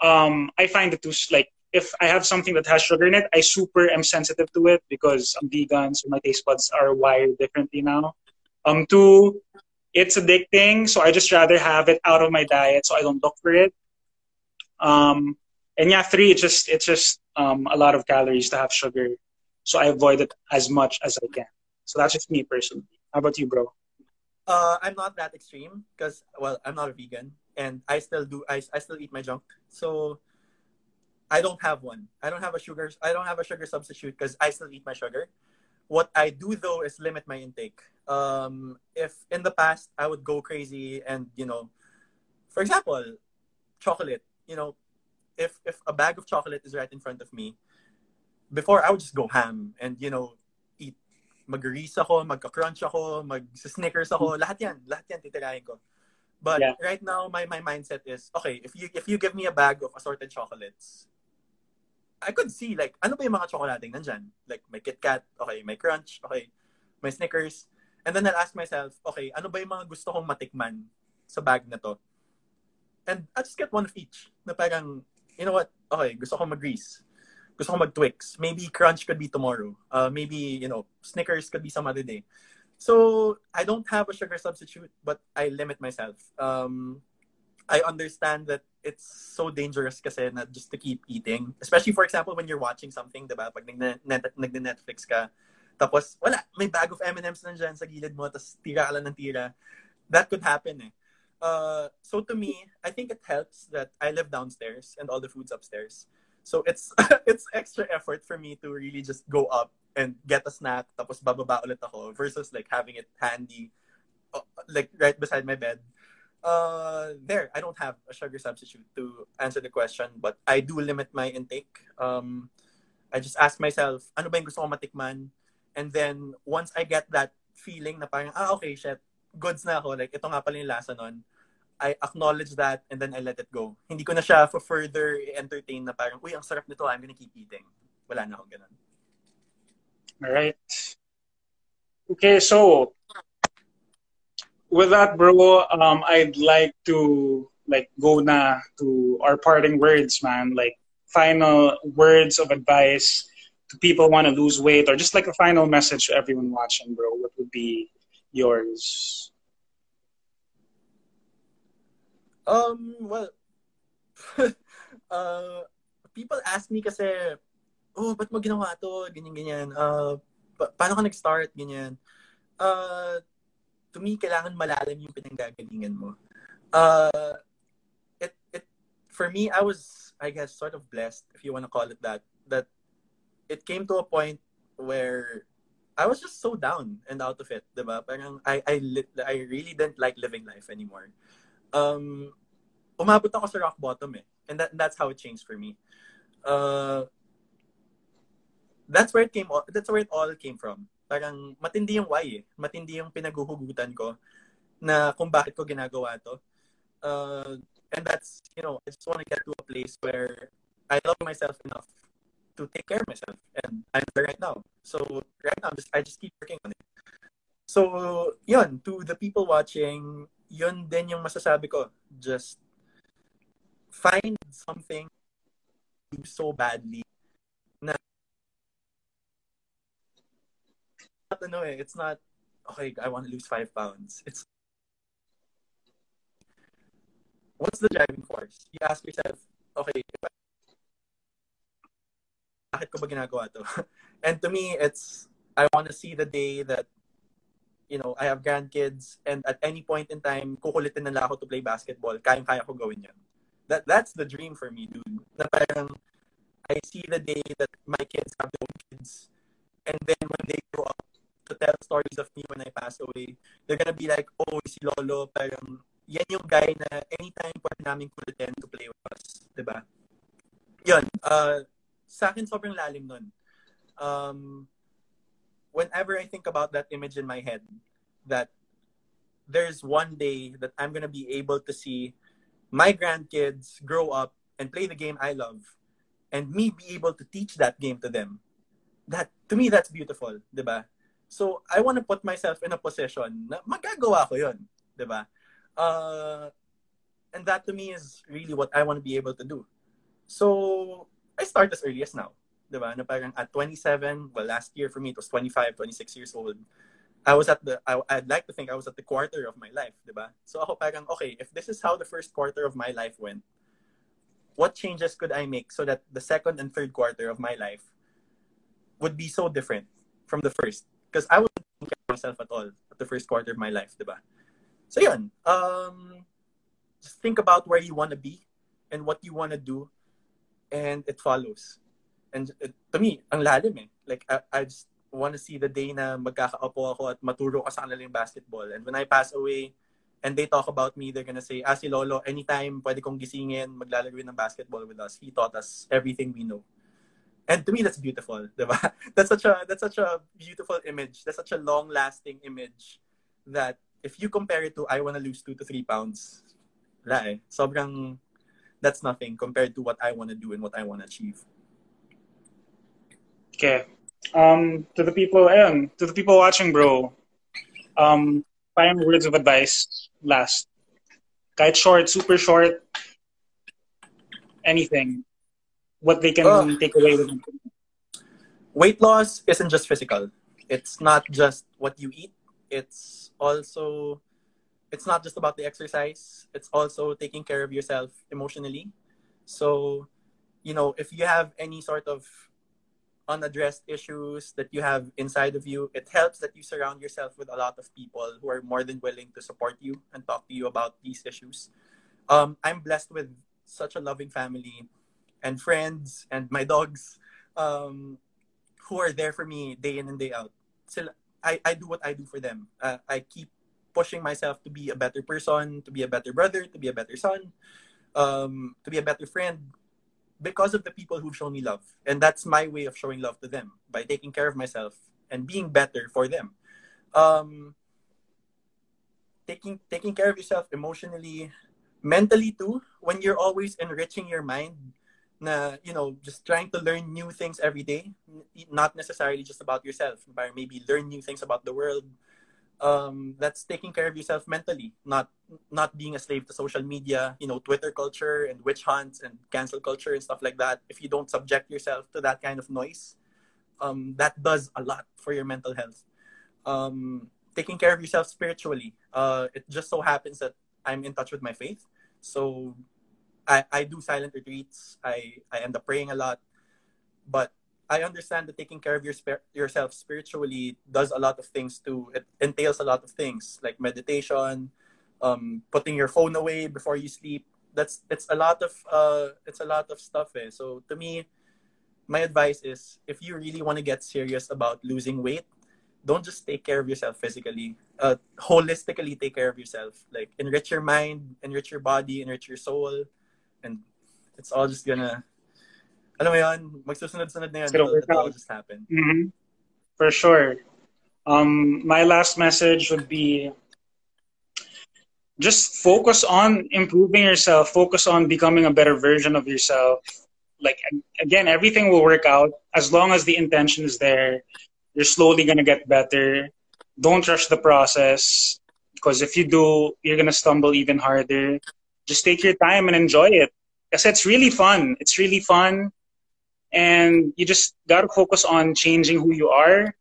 um, I find it too like if I have something that has sugar in it, I super am sensitive to it because I'm vegan, so my taste buds are wired differently now. Um, two, it's addicting, so I just rather have it out of my diet, so I don't look for it. Um, and yeah, three, it's just it's just um, a lot of calories to have sugar, so I avoid it as much as I can. So that's just me personally. How about you, bro? Uh, I'm not that extreme because well, I'm not a vegan, and I still do I, I still eat my junk. So I don't have one. I don't have a sugar I don't have a sugar substitute because I still eat my sugar. What I do though is limit my intake. Um, if in the past I would go crazy and you know, for example, chocolate. You know, if if a bag of chocolate is right in front of me, before I would just go ham and you know eat mag-Reese ako, magka-crunch ako, mag-Snickers ako, lahat yan, lahat yan titirahin ko. But yeah. right now, my, my mindset is, okay, if you if you give me a bag of assorted chocolates, I could see, like, ano ba yung mga chocolating nandyan? Like, may Kit Kat, okay, may Crunch, okay, may Snickers. And then I'll ask myself, okay, ano ba yung mga gusto kong matikman sa bag na to? And I just get one of each. Na parang, you know what? Okay, gusto kong mag-Reese. Gusto kong mag-Twix. Maybe Crunch could be tomorrow. Uh, maybe, you know, Snickers could be some other day. So I don't have a sugar substitute, but I limit myself. Um, I understand that it's so dangerous kasi na just to keep eating. Especially, for example, when you're watching something, diba? Pag nag-Netflix ka, tapos wala, may bag of M&M's nandyan sa gilid mo, tapos tira ka lang ng tira. That could happen eh. Uh, so to me, I think it helps that I live downstairs and all the food's upstairs. So it's it's extra effort for me to really just go up and get a snack tapos bababa ulit ako versus like having it handy uh, like right beside my bed. Uh, there, I don't have a sugar substitute to answer the question, but I do limit my intake. Um, I just ask myself, ano ba yung gusto ko matikman? And then, once I get that feeling na parang, ah, okay, shit, goods na ako, like, ito nga pala yung lasa nun, I acknowledge that and then I let it go. Hindi ko na siya for further entertain na parang, uy, ang sarap nito, I'm gonna keep eating. Wala na akong ganun. All right. Okay, so with that, bro, um, I'd like to like go na to our parting words, man. Like final words of advice to people want to lose weight, or just like a final message to everyone watching, bro. What would be yours? Um. Well. uh, people ask me kasi, oh, ba't mo ginawa to? Ganyan, ganyan. Uh, pa- paano ka nag-start? Ganyan. Uh, to me, kailangan malalim yung pinanggagalingan mo. Uh, it, it, for me, I was, I guess, sort of blessed, if you want to call it that, that it came to a point where I was just so down and out of it, diba? Parang I, I, I really didn't like living life anymore. Um, umabot ako sa rock bottom eh. And that, that's how it changed for me. Uh, that's where it came, that's where it all came from parang matindi yung why eh. Matindi yung pinaguhugutan ko na kung bakit ko ginagawa to. Uh, and that's, you know, I just want to get to a place where I love myself enough to take care of myself. And I'm there right now. So right now, just, I just keep working on it. So, yun, to the people watching, yun din yung masasabi ko. Just find something so badly ano eh. It's not okay. I want to lose five pounds. It's what's the driving force? You ask yourself, okay, if I, bakit ko ba ginagawa to? and to me, it's I want to see the day that you know, I have grandkids and at any point in time, kukulitin nila ako to play basketball. Kayang-kaya ko gawin yan. That, that's the dream for me, dude. Na parang, I see the day that my kids have their own kids and then when they grow up, to tell stories of me when I pass away, they're gonna be like, oh, si Lolo, parang, yan yung guy na anytime pwede namin kulitin to play with us. Diba? Yun. Uh, sa akin, sobrang lalim nun. Um, whenever I think about that image in my head, that there's one day that I'm gonna be able to see my grandkids grow up and play the game I love, and me be able to teach that game to them. That to me, that's beautiful, diba? So, I want to put myself in a position na magagawa ko yun. Di ba? Uh, and that to me is really what I want to be able to do. So, I start as early as now. Di ba? Na parang at 27, well, last year for me, it was 25, 26 years old. I was at the, I, I'd like to think I was at the quarter of my life, di ba? So ako parang, okay, if this is how the first quarter of my life went, what changes could I make so that the second and third quarter of my life would be so different from the first? Because I wasn't care of myself at all at the first quarter of my life, diba? So yun, um, just think about where you want to be and what you want to do and it follows. And it, to me, ang lalim eh. Like, I, I just want to see the day na magkakaapo ako at maturo ka sa basketball. And when I pass away, and they talk about me, they're gonna say, ah, si Lolo, anytime pwede kong gisingin, maglalaro ng basketball with us. He taught us everything we know. And to me, that's beautiful, diba? That's such a that's such a beautiful image. That's such a long-lasting image that if you compare it to I want to lose two to three pounds, wala. Sobrang that's nothing compared to what I want to do and what I want to achieve. Okay. Um, to the people, ayun, to the people watching, bro, um, final words of advice last. Kahit short, super short, anything what they can uh, take away with them. Weight loss isn't just physical. It's not just what you eat. It's also it's not just about the exercise. It's also taking care of yourself emotionally. So, you know, if you have any sort of unaddressed issues that you have inside of you. It helps that you surround yourself with a lot of people who are more than willing to support you and talk to you about these issues. Um, I'm blessed with such a loving family and friends and my dogs um, who are there for me day in and day out. So I, I do what I do for them. Uh, I keep pushing myself to be a better person, to be a better brother, to be a better son, um, to be a better friend because of the people who've shown me love. And that's my way of showing love to them by taking care of myself and being better for them. Um, taking taking care of yourself emotionally, mentally too. When you're always enriching your mind, na you know just trying to learn new things every day, not necessarily just about yourself, but maybe learn new things about the world, um, that's taking care of yourself mentally, not not being a slave to social media, you know, Twitter culture and witch hunts and cancel culture and stuff like that. If you don't subject yourself to that kind of noise, um, that does a lot for your mental health. Um, taking care of yourself spiritually. Uh, it just so happens that I'm in touch with my faith, so I, I do silent retreats. I, I end up praying a lot, but I understand that taking care of your yourself spiritually does a lot of things too. It entails a lot of things like meditation, um, putting your phone away before you sleep. That's it's a lot of uh, it's a lot of stuff. Eh. So to me, my advice is if you really want to get serious about losing weight, don't just take care of yourself physically. Uh, holistically take care of yourself. Like enrich your mind, enrich your body, enrich your soul, and it's all just gonna alam mo yun, magsusunod-sunod na yun. It'll, it'll just happen. Mm-hmm. For sure. Um, my last message would be just focus on improving yourself. Focus on becoming a better version of yourself. Like, again, everything will work out as long as the intention is there. You're slowly going to get better. Don't rush the process because if you do, you're going to stumble even harder. Just take your time and enjoy it. Because it's really fun. It's really fun. And you just got to focus on changing who you are.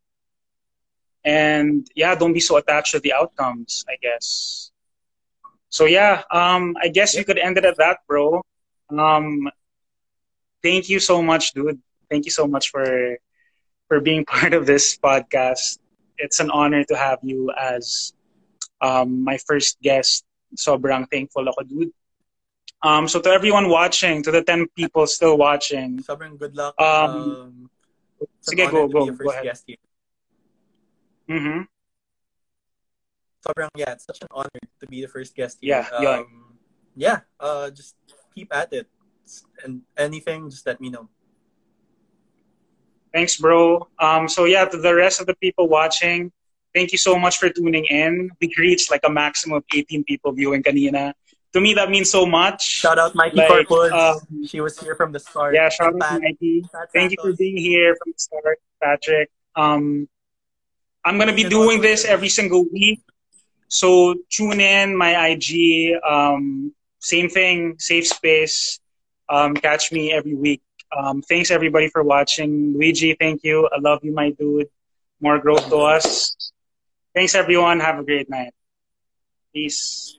And yeah don't be so attached to the outcomes i guess. So yeah um i guess you could end it at that bro. Um thank you so much dude. Thank you so much for for being part of this podcast. It's an honor to have you as um my first guest. Sobrang thankful ako dude um, so to everyone watching, to the 10 people still watching. Sobrang good luck. Um, um sige, go, go, go ahead. Guest here. Mm-hmm. Sobrang, yeah, it's such an honor to be the first guest here. Yeah, um, yeah, uh, just keep at it. And anything, just let me know. Thanks, bro. Um, so yeah, to the rest of the people watching, thank you so much for tuning in. We reached like a maximum of 18 people viewing kanina to me that means so much. Shout out Mikey like, Corpus. Um, she was here from the start. Yeah, shout out Mikey. Thank you for being here from the start, Patrick. Um, I'm gonna be doing this every single week. So tune in my IG. Um, same thing, safe space. Um, catch me every week. Um, thanks everybody for watching. Luigi, thank you. I love you, my dude. More growth to us. Thanks everyone. Have a great night. Peace.